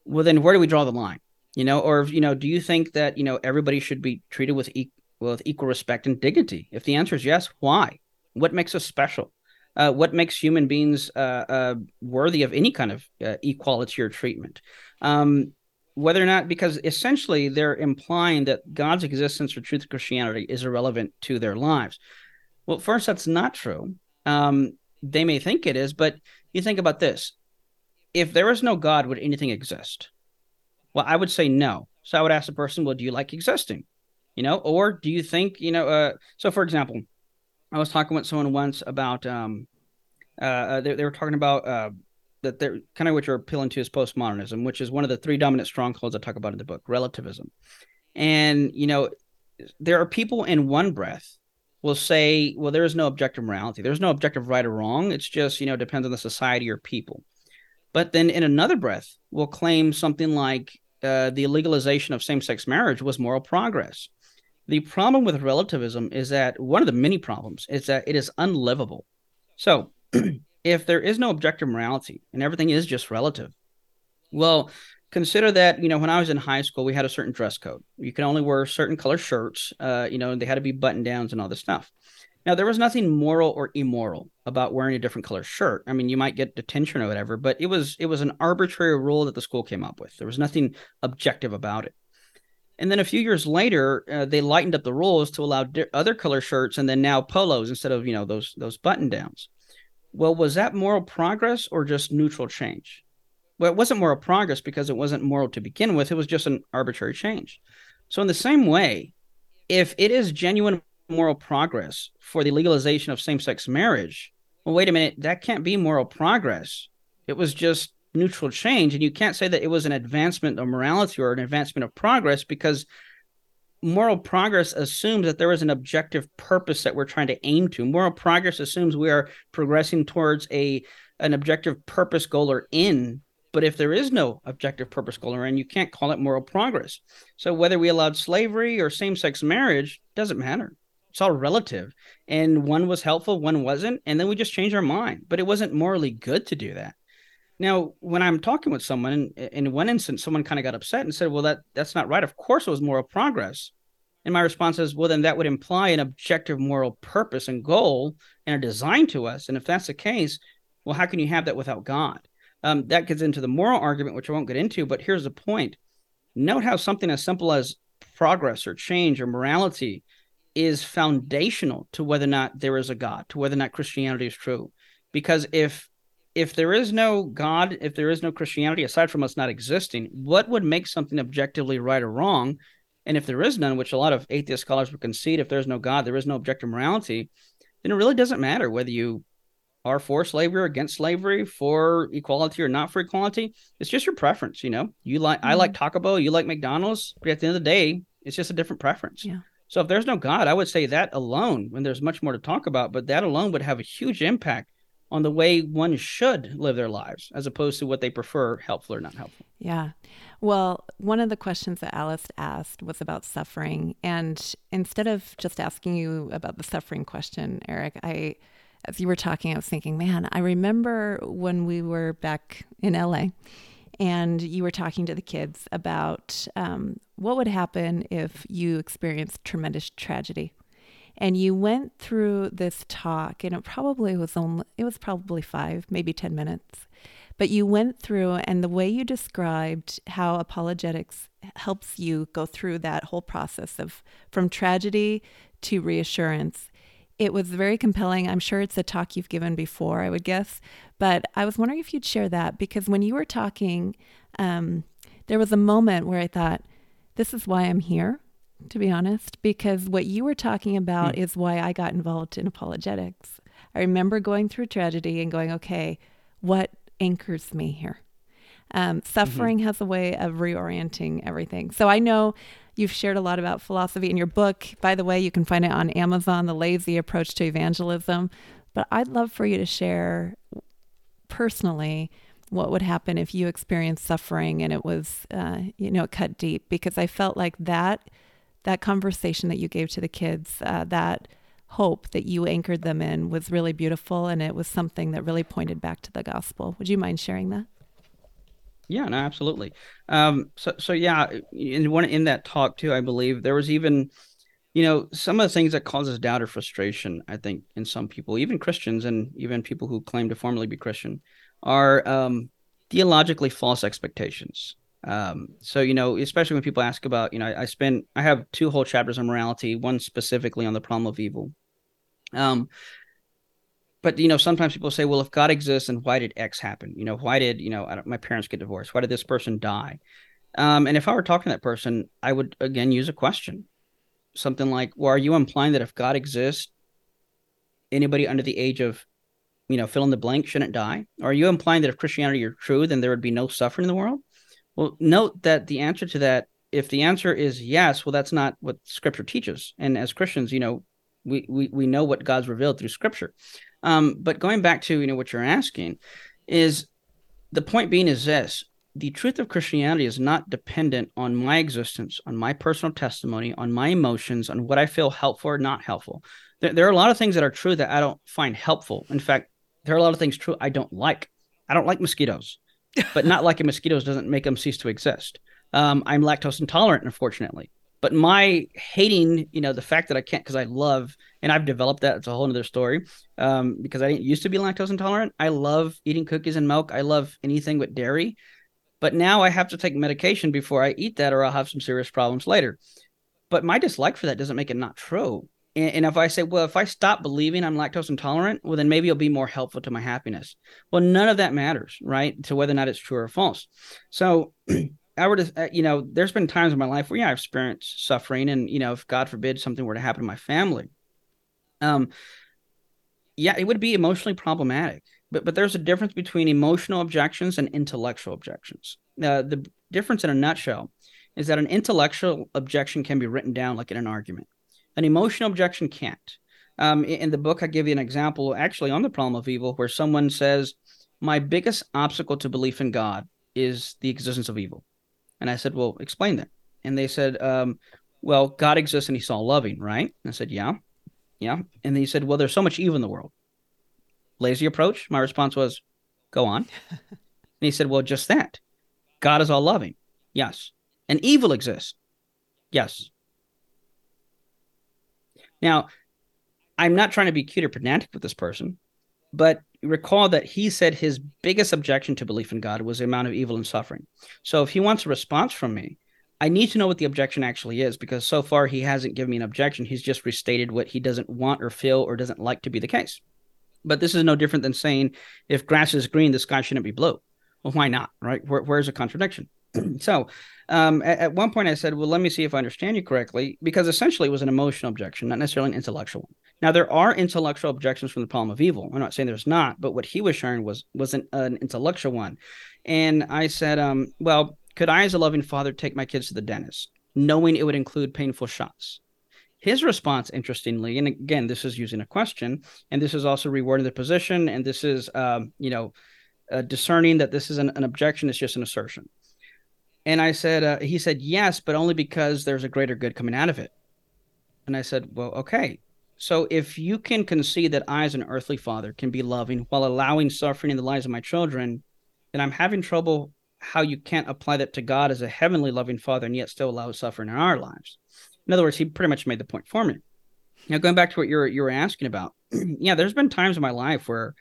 Speaker 2: well, then where do we draw the line? you know or you know do you think that you know everybody should be treated with equal with equal respect and dignity? If the answer is yes why? What makes us special? Uh, what makes human beings uh, uh, worthy of any kind of uh, equality or treatment? Um, whether or not because essentially they're implying that god's existence or truth of christianity is irrelevant to their lives. Well first that's not true. Um, they may think it is but you think about this. If there is no God, would anything exist? Well, I would say no. So I would ask the person, well, do you like existing? You know, or do you think, you know, uh, so for example, I was talking with someone once about, um, uh, uh they, they were talking about, uh, that they're kind of what you're appealing to is postmodernism, which is one of the three dominant strongholds I talk about in the book, relativism. And, you know, there are people in one breath will say, well, there is no objective morality. There's no objective right or wrong. It's just, you know, depends on the society or people. But then in another breath will claim something like uh, the legalization of same sex marriage was moral progress. The problem with relativism is that one of the many problems is that it is unlivable. So if there is no objective morality and everything is just relative, well, consider that you know when I was in high school, we had a certain dress code. You can only wear certain color shirts. Uh, you know, they had to be button downs and all this stuff. Now, there was nothing moral or immoral about wearing a different color shirt. I mean, you might get detention or whatever, but it was it was an arbitrary rule that the school came up with. There was nothing objective about it. And then a few years later, uh, they lightened up the rules to allow di- other color shirts and then now polos instead of you know those those button downs. Well, was that moral progress or just neutral change? Well, it wasn't moral progress because it wasn't moral to begin with. It was just an arbitrary change. So in the same way, if it is genuine moral progress for the legalization of same-sex marriage, well, wait a minute, that can't be moral progress. It was just neutral change, and you can't say that it was an advancement of morality or an advancement of progress because moral progress assumes that there is an objective purpose that we're trying to aim to. Moral progress assumes we are progressing towards a an objective purpose, goal, or end. But if there is no objective purpose, goal, or end, you can't call it moral progress. So whether we allowed slavery or same-sex marriage doesn't matter. It's all relative. And one was helpful, one wasn't, and then we just changed our mind. But it wasn't morally good to do that. Now, when I'm talking with someone, in one instance, someone kind of got upset and said, "Well, that that's not right. Of course, it was moral progress." And my response is, "Well, then that would imply an objective moral purpose and goal and a design to us. And if that's the case, well, how can you have that without God?" Um, that gets into the moral argument, which I won't get into. But here's the point: note how something as simple as progress or change or morality is foundational to whether or not there is a God, to whether or not Christianity is true. Because if if there is no God, if there is no Christianity aside from us not existing, what would make something objectively right or wrong? And if there is none, which a lot of atheist scholars would concede, if there's no God, there is no objective morality, then it really doesn't matter whether you are for slavery or against slavery, for equality or not for equality. It's just your preference, you know. You like mm-hmm. I like Taco Bell, you like McDonald's, but at the end of the day, it's just a different preference.
Speaker 1: Yeah.
Speaker 2: So if there's no God, I would say that alone, when there's much more to talk about, but that alone would have a huge impact on the way one should live their lives as opposed to what they prefer helpful or not helpful.
Speaker 1: Yeah. Well, one of the questions that Alice asked was about suffering. And instead of just asking you about the suffering question, Eric, I, as you were talking, I was thinking, man, I remember when we were back in LA and you were talking to the kids about um, what would happen if you experienced tremendous tragedy and you went through this talk and it probably was only it was probably 5 maybe 10 minutes but you went through and the way you described how apologetics helps you go through that whole process of from tragedy to reassurance it was very compelling. I'm sure it's a talk you've given before, I would guess. But I was wondering if you'd share that because when you were talking, um, there was a moment where I thought, this is why I'm here to be honest, because what you were talking about mm. is why I got involved in apologetics. I remember going through tragedy and going, okay, what anchors me here? Um, suffering mm-hmm. has a way of reorienting everything. So I know you've shared a lot about philosophy in your book. By the way, you can find it on Amazon, The Lazy Approach to Evangelism. But I'd love for you to share personally what would happen if you experienced suffering and it was, uh, you know, cut deep, because I felt like that that conversation that you gave to the kids, uh, that hope that you anchored them in was really beautiful and it was something that really pointed back to the gospel. Would you mind sharing that?
Speaker 2: Yeah, no, absolutely. Um, so, so yeah, in one in that talk too, I believe there was even, you know, some of the things that causes doubt or frustration. I think in some people, even Christians and even people who claim to formally be Christian, are um, theologically false expectations. Um, so you know, especially when people ask about, you know, I, I spend I have two whole chapters on morality, one specifically on the problem of evil. Um, but you know, sometimes people say, well, if God exists, then why did X happen? You know, why did you know my parents get divorced? Why did this person die? Um, and if I were talking to that person, I would again use a question, something like, "Well, are you implying that if God exists, anybody under the age of, you know, fill in the blank shouldn't die? Or are you implying that if Christianity are true, then there would be no suffering in the world?" Well, note that the answer to that, if the answer is yes, well, that's not what Scripture teaches. And as Christians, you know, we we we know what God's revealed through Scripture. Um, but going back to you know what you're asking, is the point being is this: the truth of Christianity is not dependent on my existence, on my personal testimony, on my emotions, on what I feel helpful or not helpful. There, there, are a lot of things that are true that I don't find helpful. In fact, there are a lot of things true I don't like. I don't like mosquitoes, but not liking mosquitoes doesn't make them cease to exist. Um, I'm lactose intolerant, unfortunately. But my hating, you know, the fact that I can't because I love, and I've developed that. It's a whole other story. Um, because I didn't used to be lactose intolerant. I love eating cookies and milk. I love anything with dairy. But now I have to take medication before I eat that, or I'll have some serious problems later. But my dislike for that doesn't make it not true. And, and if I say, well, if I stop believing I'm lactose intolerant, well, then maybe it'll be more helpful to my happiness. Well, none of that matters, right? To whether or not it's true or false. So, I would, uh, you know, there's been times in my life where, yeah, I've experienced suffering, and you know, if God forbid something were to happen to my family, um, yeah, it would be emotionally problematic but but there's a difference between emotional objections and intellectual objections. Uh, the difference in a nutshell is that an intellectual objection can be written down like in an argument. An emotional objection can't. Um, in, the book, I give you an example actually on the problem of evil where someone says, My biggest obstacle to belief in God is the existence of evil. And I said, Well, explain that. And they said, um, Well, God exists and he's all loving, right? And I said, Yeah. Yeah. And he said, Well, there's so much evil in the world lazy approach? My response was, go on. and he said, well, just that. God is all loving. Yes. And evil exists. Yes. Now, I'm not trying to be cute or pedantic with this person, but recall that he said his biggest objection to belief in God was the amount of evil and suffering. So if he wants a response from me, I need to know what the objection actually is because so far he hasn't given me an objection. He's just restated what he doesn't want or feel or doesn't like to be the case. But this is no different than saying if grass is green, the sky shouldn't be blue. Well, why not? Right? Where, where's the contradiction? so um, at, at, one point I said, well, let me see if I understand you correctly, because essentially it was an emotional objection, not necessarily an intellectual one. Now there are intellectual objections from the problem of evil. I'm not saying there's not, but what he was sharing was was an, an intellectual one. And I said, um, well, could I, as a loving father, take my kids to the dentist, knowing it would include painful shots? His response, interestingly, and again, this is using a question, and this is also rewording the position, and this is, um, you know, uh, discerning that this is an, an, objection, it's just an assertion. And I said, uh, he said, yes, but only because there's a greater good coming out of it. And I said, well, okay. So if you can concede that I, as an earthly father, can be loving while allowing suffering in the lives of my children, then I'm having trouble how you can't apply that to God as a heavenly loving father and yet still allow suffering in our lives. In other words, he pretty much made the point for me. Now, going back to what you were you were asking about, yeah, there's been times in my life where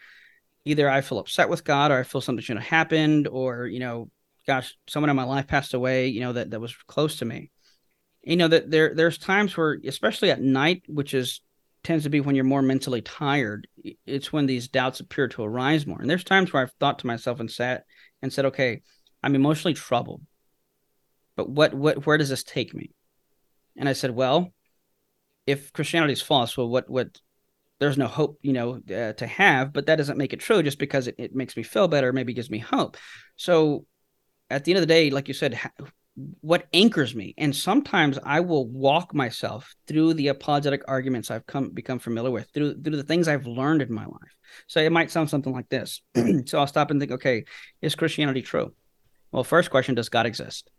Speaker 2: either I feel upset with God or I feel something should have happened, or you know, gosh, someone in my life passed away, you know, that that was close to me. You know that there there's times where, especially at night, which is tends to be when you're more mentally tired, it's when these doubts appear to arise more. And there's times where I've thought to myself and sat and said, okay, I'm emotionally troubled, but what what where does this take me? And I said, well, if Christianity is false, well, what what there's no hope, you know, uh, to have, but that doesn't make it true just because it, it makes me feel better, maybe gives me hope. So at the end of the day, like you said, what anchors me, and sometimes I will walk myself through the apologetic arguments I've come become familiar with, through through the things I've learned in my life. So it might sound something like this. so I'll stop and think, okay, is Christianity true? Well, first question, does God exist?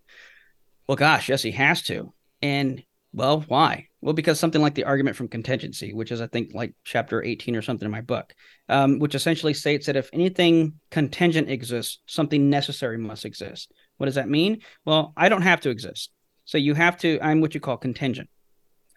Speaker 2: Well, gosh, yes, he has to. And well, why? Well, because something like the argument from contingency, which is, I think, like chapter 18 or something in my book, um, which essentially states that if anything contingent exists, something necessary must exist. What does that mean? Well, I don't have to exist. So you have to, I'm what you call contingent.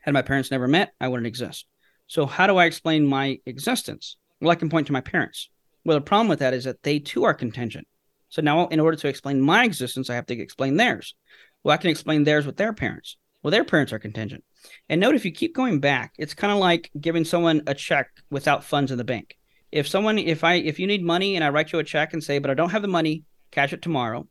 Speaker 2: Had my parents never met, I wouldn't exist. So how do I explain my existence? Well, I can point to my parents. Well, the problem with that is that they too are contingent. So now, in order to explain my existence, I have to explain theirs. Well, I can explain theirs with their parents. Well, their parents are contingent. And note if you keep going back, it's kind of like giving someone a check without funds in the bank. If someone, if I, if you need money and I write you a check and say, but I don't have the money, cash it tomorrow,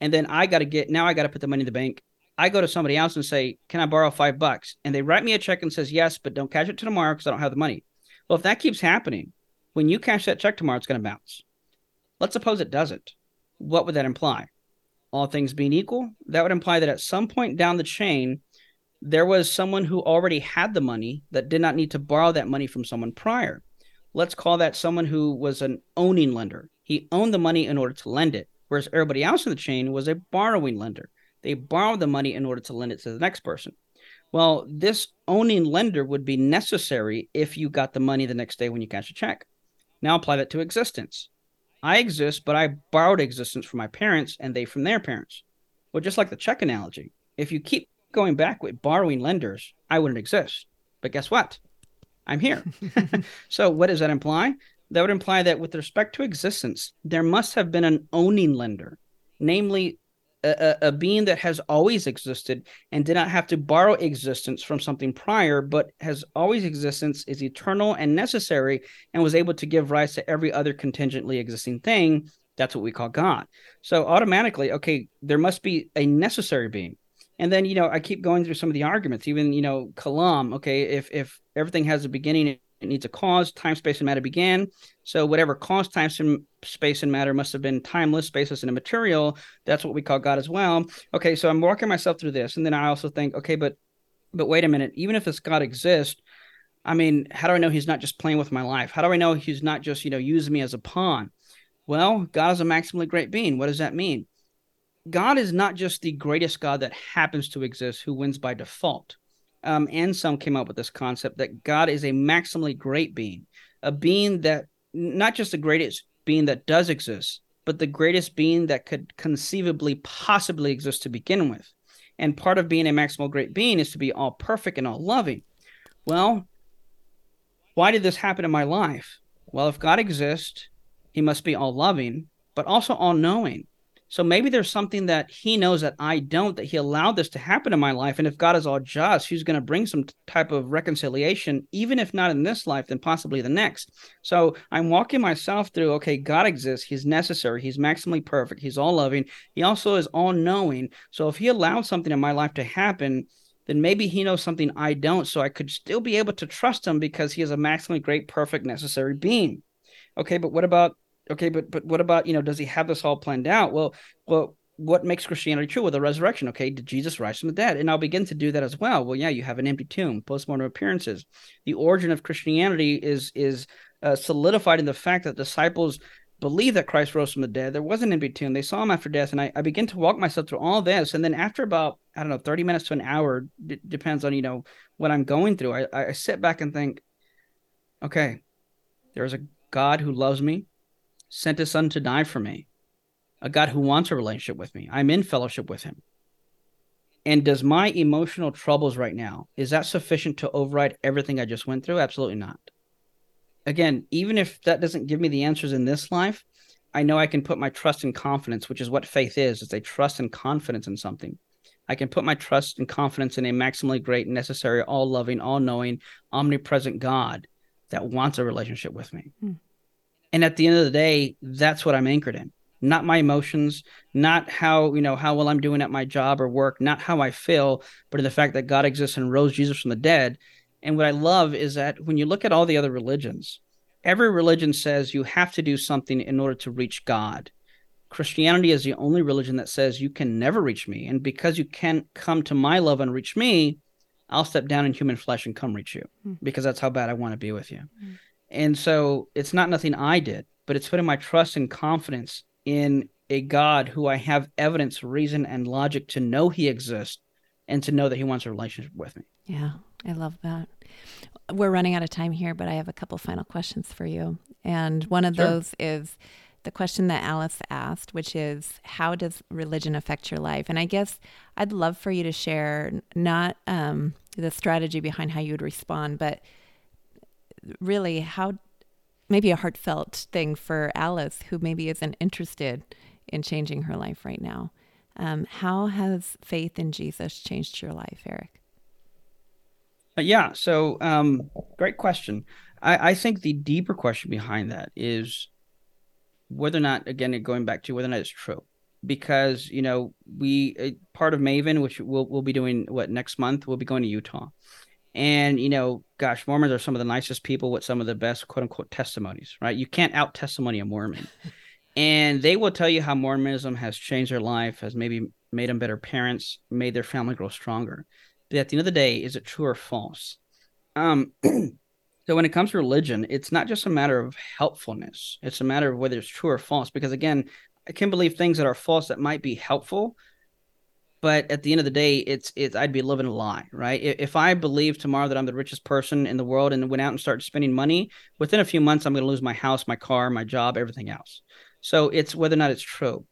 Speaker 2: and then I got to get now I got to put the money in the bank. I go to somebody else and say, "Can I borrow five bucks?" And they write me a check and says, "Yes, but don't cash it to tomorrow because I don't have the money." Well, if that keeps happening, when you cash that check tomorrow, it's going to bounce. Let's suppose it doesn't. What would that imply? All things being equal, that would imply that at some point down the chain, there was someone who already had the money that did not need to borrow that money from someone prior. Let's call that someone who was an owning lender. He owned the money in order to lend it, whereas everybody else in the chain was a borrowing lender. They borrowed the money in order to lend it to the next person. Well, this owning lender would be necessary if you got the money the next day when you cash a check. Now apply that to existence. I exist, but I borrowed existence from my parents and they from their parents. Well, just like the check analogy, if you keep going back with borrowing lenders, I wouldn't exist. But guess what? I'm here. so, what does that imply? That would imply that with respect to existence, there must have been an owning lender, namely a, a, being that has always existed and did not have to borrow existence from something prior, but has always existence, is eternal and necessary, and was able to give rise to every other contingently existing thing. That's what we call God. So automatically, okay, there must be a necessary being. And then, you know, I keep going through some of the arguments, even, you know, Kalam, okay, if if everything has a beginning it needs a cause. Time, space, and matter began. So whatever caused time, space, and matter must have been timeless, spaceless, and immaterial. That's what we call God as well. Okay, so I'm walking myself through this, and then I also think, okay, but but wait a minute. Even if this God exists, I mean, how do I know He's not just playing with my life? How do I know He's not just you know using me as a pawn? Well, God is a maximally great being. What does that mean? God is not just the greatest God that happens to exist who wins by default um, Anselm came up with this concept that God is a maximally great being, a being that not just the greatest being that does exist, but the greatest being that could conceivably possibly exist to begin with. And part of being a maximal great being is to be all perfect and all loving. Well, why did this happen in my life? Well, if God exists, he must be all loving, but also all knowing. So maybe there's something that he knows that I don't, that he allowed this to happen in my life. And if God is all just, he's going to bring some type of reconciliation, even if not in this life, then possibly the next. So I'm walking myself through, okay, God exists. He's necessary. He's maximally perfect. He's all loving. He also is all knowing. So if he allowed something in my life to happen, then maybe he knows something I don't. So I could still be able to trust him because he is a maximally great, perfect, necessary being. Okay, but what about okay, but but what about you know? Does he have this all planned out? Well, well, what makes Christianity true? Well, the resurrection. Okay, did Jesus rise from the dead? And I'll begin to do that as well. Well, yeah, you have an empty tomb, postmortem appearances. The origin of Christianity is is uh, solidified in the fact that disciples believe that Christ rose from the dead. There was an empty tomb. They saw him after death, and I, I begin to walk myself through all this. And then after about I don't know, thirty minutes to an hour, d- depends on you know what I'm going through. I, I sit back and think, okay, there is a God who loves me sent his son to die for me, a God who wants a relationship with me. I'm in fellowship with him. And does my emotional troubles right now, is that sufficient to override everything I just went through? Absolutely not. Again, even if that doesn't give me the answers in this life, I know I can put my trust and confidence, which is what faith is, it's a trust and confidence in something. I can put my trust and confidence in a maximally great, necessary, all loving, all knowing, omnipresent God that wants a relationship with me. Hmm. And at the end of the day, that's what I'm anchored in. Not my emotions, not how, you know, how well I'm doing at my job or work, not how I feel, but in the fact that God exists and rose Jesus from the dead. And what I love is that when you look at all the other religions, every religion says you have to do something in order to reach God. Christianity is the only religion that says you can never reach me. And because you can't come to my love and reach me, I'll step down in human flesh and come reach you mm. because that's how bad I want to be with you. Mm. And so it's not nothing I did, but it's putting my trust and confidence in a God who I have evidence, reason, and logic to know he exists and to know that he wants a relationship with me.
Speaker 1: Yeah, I love that. We're running out of time here, but I have a couple final questions for you. And one of sure. those is the question that Alice asked, which is how does religion affect your life? And I guess I'd love for you to share not um, the strategy behind how you would respond, but really how maybe a heartfelt thing for Alice, who maybe isn't interested in changing her life right now. Um, how has faith in Jesus changed your life, Eric?
Speaker 2: Uh, yeah, so um, great question. I, I think the deeper question behind that is whether or not, again, going back to whether or not it's true. Because, you know, we, part of Maven, which we'll, we'll be doing what next month, we'll be going to Utah. And, you know, gosh, Mormons are some of the nicest people with some of the best quote unquote testimonies, right? You can't out testimony a Mormon. and they will tell you how Mormonism has changed their life, has maybe made them better parents, made their family grow stronger. But at the end of the day, is it true or false? Um, so when it comes to religion, it's not just a matter of helpfulness; it's a matter of whether it's true or false. Because again, I can believe things that are false that might be helpful, but at the end of the day, it's it's I'd be living a lie, right? If I believe tomorrow that I'm the richest person in the world and went out and started spending money, within a few months I'm going to lose my house, my car, my job, everything else. So it's whether or not it's true.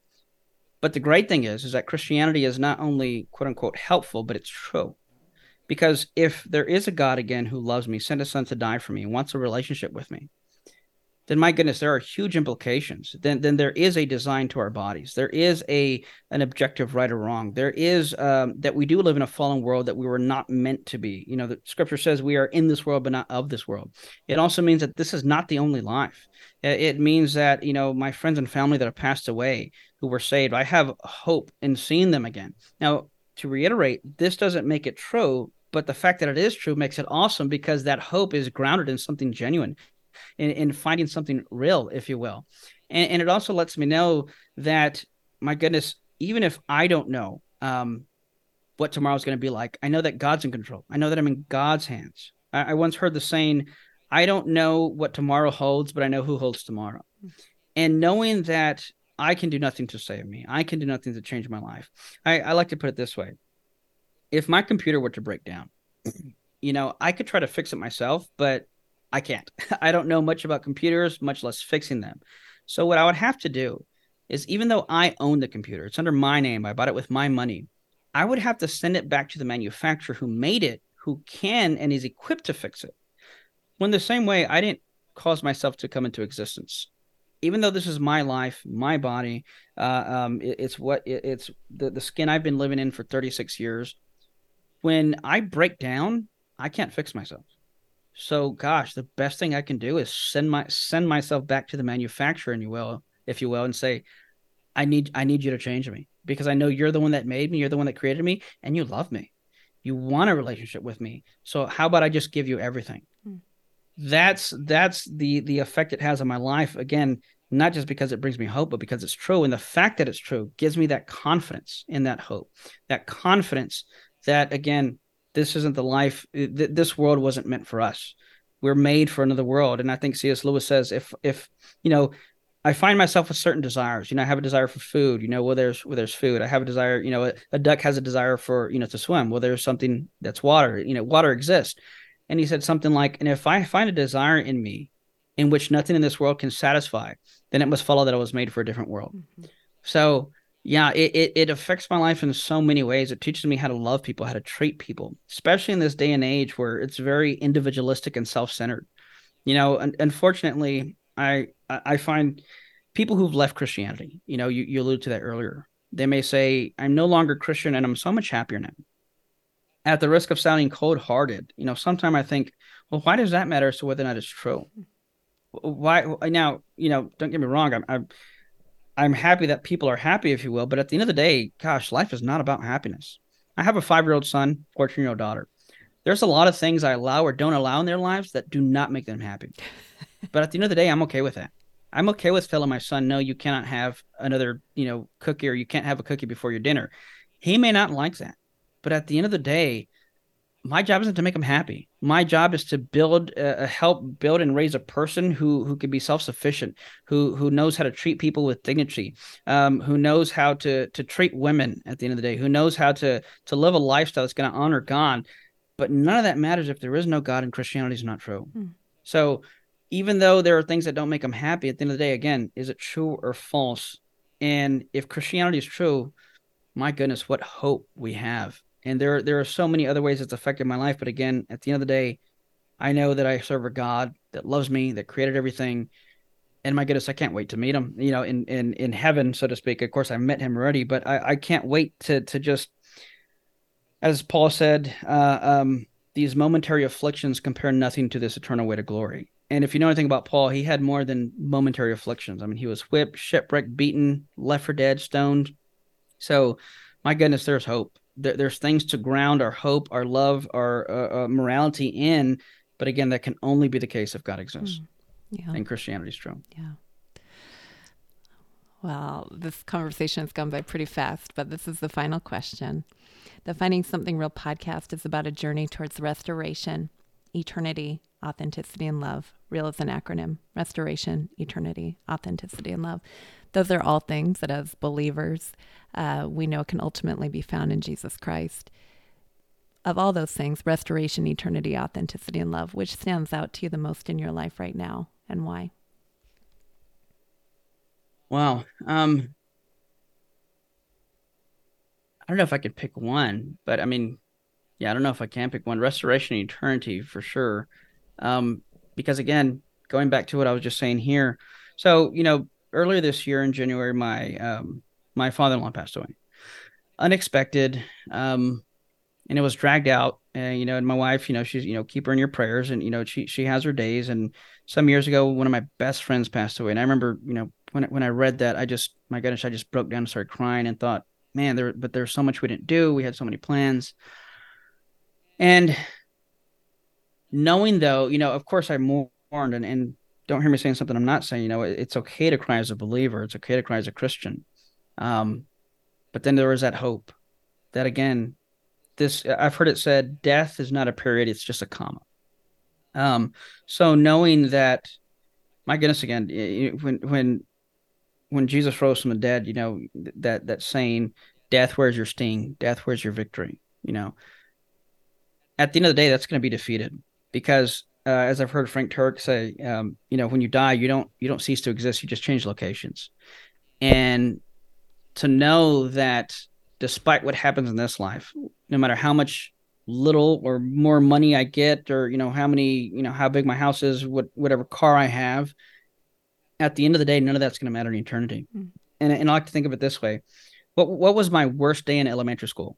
Speaker 2: But the great thing is, is that Christianity is not only quote unquote helpful, but it's true. Because if there is a God again who loves me, sent a son to die for me, wants a relationship with me, then my goodness, there are huge implications. Then, then there is a design to our bodies. There is a an objective right or wrong. There is um, that we do live in a fallen world that we were not meant to be. You know, the scripture says we are in this world, but not of this world. It also means that this is not the only life. It means that you know my friends and family that have passed away who were saved, I have hope in seeing them again. Now, to reiterate, this doesn't make it true but the fact that it is true makes it awesome because that hope is grounded in something genuine in, in finding something real if you will. And, and, it also lets me know that my goodness even if i don't know um, what tomorrow's going to be like i know that god's in control. I know that i'm in god's hands. I, I once heard the saying i don't know what tomorrow holds but i know who holds tomorrow. And knowing that i can do nothing to save me i can do nothing to change my life I, I like to put it this way. If my computer were to break down, you know, I could try to fix it myself, but I can't. I don't know much about computers, much less fixing them. So what I would have to do is even though I own the computer, it's under my name, I bought it with my money, I would have to send it back to the manufacturer who made it, who can and is equipped to fix it. When the same way I didn't cause myself to come into existence. Even though this is my life, my body, uh, um, it, it's what it, it's the, the skin I've been living in for 36 years when I break down, I can't fix myself. So gosh, the best thing I can do is send my send myself back to the manufacturer, and you will, if you will, and say, I need I need you to change me because I know you're the one that made me, you're the one that created me, and you love me. You want a relationship with me. So how about I just give you everything? Hmm. That's that's the the effect it has on my life. Again, not just because it brings me hope, but because it's true. And the fact that it's true gives me that confidence in that hope, that confidence that again, this isn't the life. Th- this world wasn't meant for us. We're made for another world. And I think C.S. Lewis says, if if you know, I find myself with certain desires. You know, I have a desire for food. You know, well, there's well, there's food. I have a desire. You know, a, a duck has a desire for you know to swim. Well, there's something that's water. You know, water exists. And he said something like, and if I find a desire in me in which nothing in this world can satisfy, then it must follow that I was made for a different world. Mm-hmm. So yeah, it, it, it affects my life in so many ways. It teaches me how to love people, how to treat people, especially in this day and age where it's very individualistic and self-centered. You know, and unfortunately, I I find people who've left Christianity, you know, you, you alluded to that earlier. They may say, I'm no longer Christian and I'm so much happier now. At the risk of sounding cold hearted, you know, sometimes I think, well, why does that matter as to whether or not it's true? Why now, you know, don't get me wrong, I'm, I'm I'm happy that people are happy, if you will. But at the end of the day, gosh, life is not about happiness. I have a five year old son, 14 year old daughter. There's a lot of things I allow or don't allow in their lives that do not make them happy. but at the end of the day, I'm okay with that. I'm okay with telling my son, no, you cannot have another, you know, cookie or you can't have a cookie before your dinner. He may not like that. But at the end of the day, my job isn't to make them happy. My job is to build, uh, uh, help build and raise a person who who can be self sufficient, who who knows how to treat people with dignity, um, who knows how to to treat women at the end of the day, who knows how to to live a lifestyle that's going to honor God. But none of that matters if there is no God and Christianity is not true. Hmm. So even though there are things that don't make them happy, at the end of the day, again, is it true or false? And if Christianity is true, my goodness, what hope we have and there there are so many other ways it's affected my life. But again, at the end of the day, I know that I serve a God that loves me, that created everything. And my goodness, I can't wait to meet him, you know, in in in heaven, so to speak. Of course, I met him already, but I, I can't wait to to just as Paul said, uh, um, these momentary afflictions compare nothing to this eternal way to glory. and if you know anything about Paul, he had more than momentary afflictions. I mean, he was whipped, shipwrecked, beaten, left for dead, stoned. So, my goodness, there's hope. There, there's things to ground our hope, our love, our uh, uh, morality in. But again, that can only be the case if God exists. Mm, yeah. And Christianity's true.
Speaker 1: Yeah. Well, this conversation has gone by pretty fast, but this is the final question. The Finding Something Real podcast is about a journey towards restoration, eternity, authenticity, and love. REAL is an acronym restoration, eternity, authenticity, and love. Those are all things that, as believers, uh, we know can ultimately be found in Jesus Christ. Of all those things, restoration, eternity, authenticity, and love, which stands out to you the most in your life right now and why?
Speaker 2: Wow. Um, I don't know if I could pick one, but I mean, yeah, I don't know if I can pick one. Restoration, eternity, for sure. Um, because again, going back to what I was just saying here, so you know, earlier this year in January, my um, my father-in-law passed away, unexpected, um, and it was dragged out. And you know, and my wife, you know, she's you know, keep her in your prayers, and you know, she she has her days. And some years ago, one of my best friends passed away, and I remember, you know, when when I read that, I just my goodness, I just broke down and started crying and thought, man, there but there's so much we didn't do. We had so many plans, and knowing though, you know, of course, I mourned, and and don't hear me saying something I'm not saying. You know, it's okay to cry as a believer. It's okay to cry as a Christian. Um, but then there was that hope that again, this I've heard it said, death is not a period; it's just a comma. Um, so knowing that, my goodness, again, when when when Jesus rose from the dead, you know that that saying, "Death, where's your sting? Death, where's your victory?" You know, at the end of the day, that's going to be defeated because, uh, as I've heard Frank Turek say, um, you know, when you die, you don't you don't cease to exist; you just change locations. And to know that, despite what happens in this life, no matter how much little or more money I get, or you know how many, you know how big my house is, what whatever car I have, at the end of the day, none of that's going to matter in eternity. Mm. And, and I like to think of it this way. What, what was my worst day in elementary school?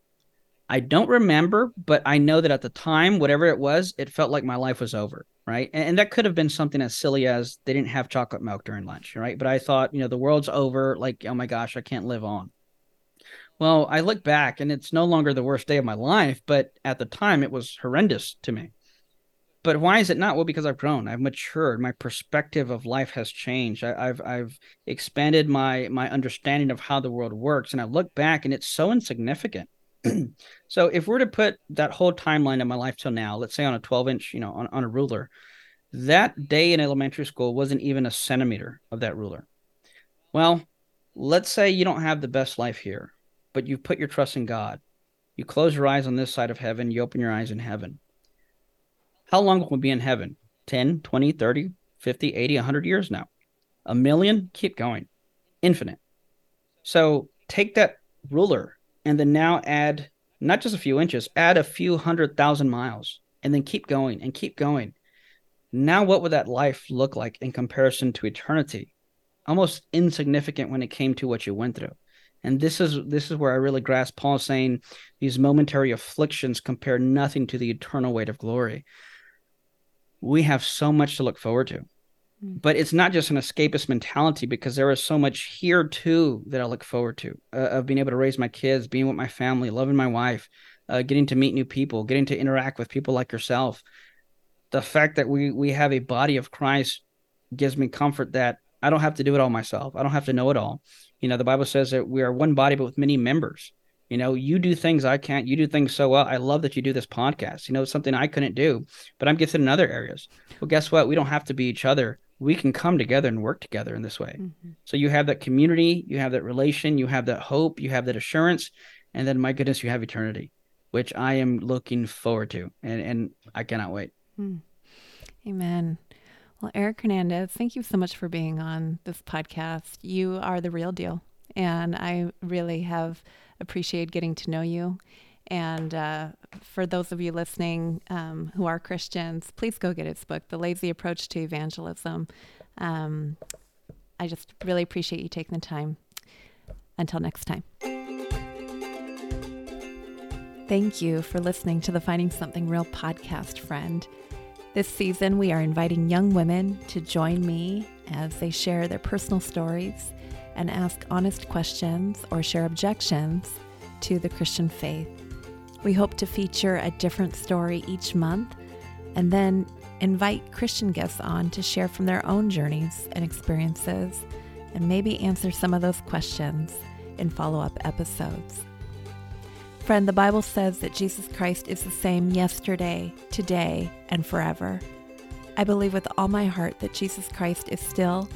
Speaker 2: I don't remember, but I know that at the time, whatever it was, it felt like my life was over. Right. And, and, that could have been something as silly as they didn't have chocolate milk during lunch. Right. But I thought, you know, the world's over. Like, oh my gosh, I can't live on. Well, I look back and it's no longer the worst day of my life, but at the time it was horrendous to me but why is it not? Well, because I've grown, I've matured, my perspective of life has changed. I, have I've expanded my my understanding of how the world works, and I look back, and it's so insignificant. so if we're to put that whole timeline of my life till now, let's say on a 12 inch, you know, on, on a ruler, that day in elementary school wasn't even a centimeter of that ruler. Well, let's say you don't have the best life here, but you put your trust in God. You close your eyes on this side of heaven, you open your eyes in heaven how long will we be in heaven? 10, 20, 30, 50, 80, 100 years now. A million? Keep going. Infinite. So take that ruler and then now add not just a few inches, add a few hundred thousand miles and then keep going and keep going. Now, what would that life look like in comparison to eternity? Almost insignificant when it came to what you went through. And this is this is where I really grasp Paul saying these momentary afflictions compare nothing to the eternal weight of glory we have so much to look forward to. Hmm. But it's not just an escapist mentality because there is so much here too that I look forward to uh, of being able to raise my kids, being with my family, loving my wife, uh, getting to meet new people, getting to interact with people like yourself. The fact that we we have a body of Christ gives me comfort that I don't have to do it all myself. I don't have to know it all. You know, the Bible says that we are one body but with many members. You know, you do things I can't. You do things so well. I love that you do this podcast. You know, it's something I couldn't do, but I'm gifted in other areas. Well, guess what? We don't have to be each other. We can come together and work together in this way. Mm-hmm. So you have that community, you have that relation, you have that hope, you have that assurance, and then my goodness, you have eternity, which I am looking forward to, and and I cannot wait.
Speaker 1: Mm. Amen. Well, Eric Hernandez, thank you so much for being on this podcast. You are the real deal, and I really have appreciated getting to know you. And uh, for those of you listening um, who are Christians, please go get his book, The Lazy Approach to Evangelism. Um, I just really appreciate you taking the time. Until next time. Thank you for listening to the Finding Something Real podcast, friend. This season, we are inviting young women to join me as they share their personal stories and ask honest questions or share objections to the Christian faith. We hope to feature a different story each month and then invite Christian guests on to share from their own journeys and experiences and maybe answer some of those questions in follow up episodes. Friend, the Bible says that Jesus Christ is the same yesterday, today, and forever. I believe with all my heart that Jesus Christ is still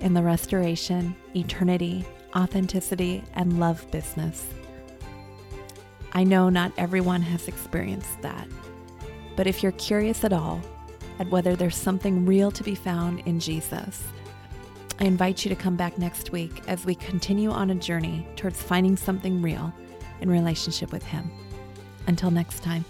Speaker 1: in the restoration, eternity, authenticity, and love business. I know not everyone has experienced that, but if you're curious at all at whether there's something real to be found in Jesus, I invite you to come back next week as we continue on a journey towards finding something real in relationship with Him. Until next time.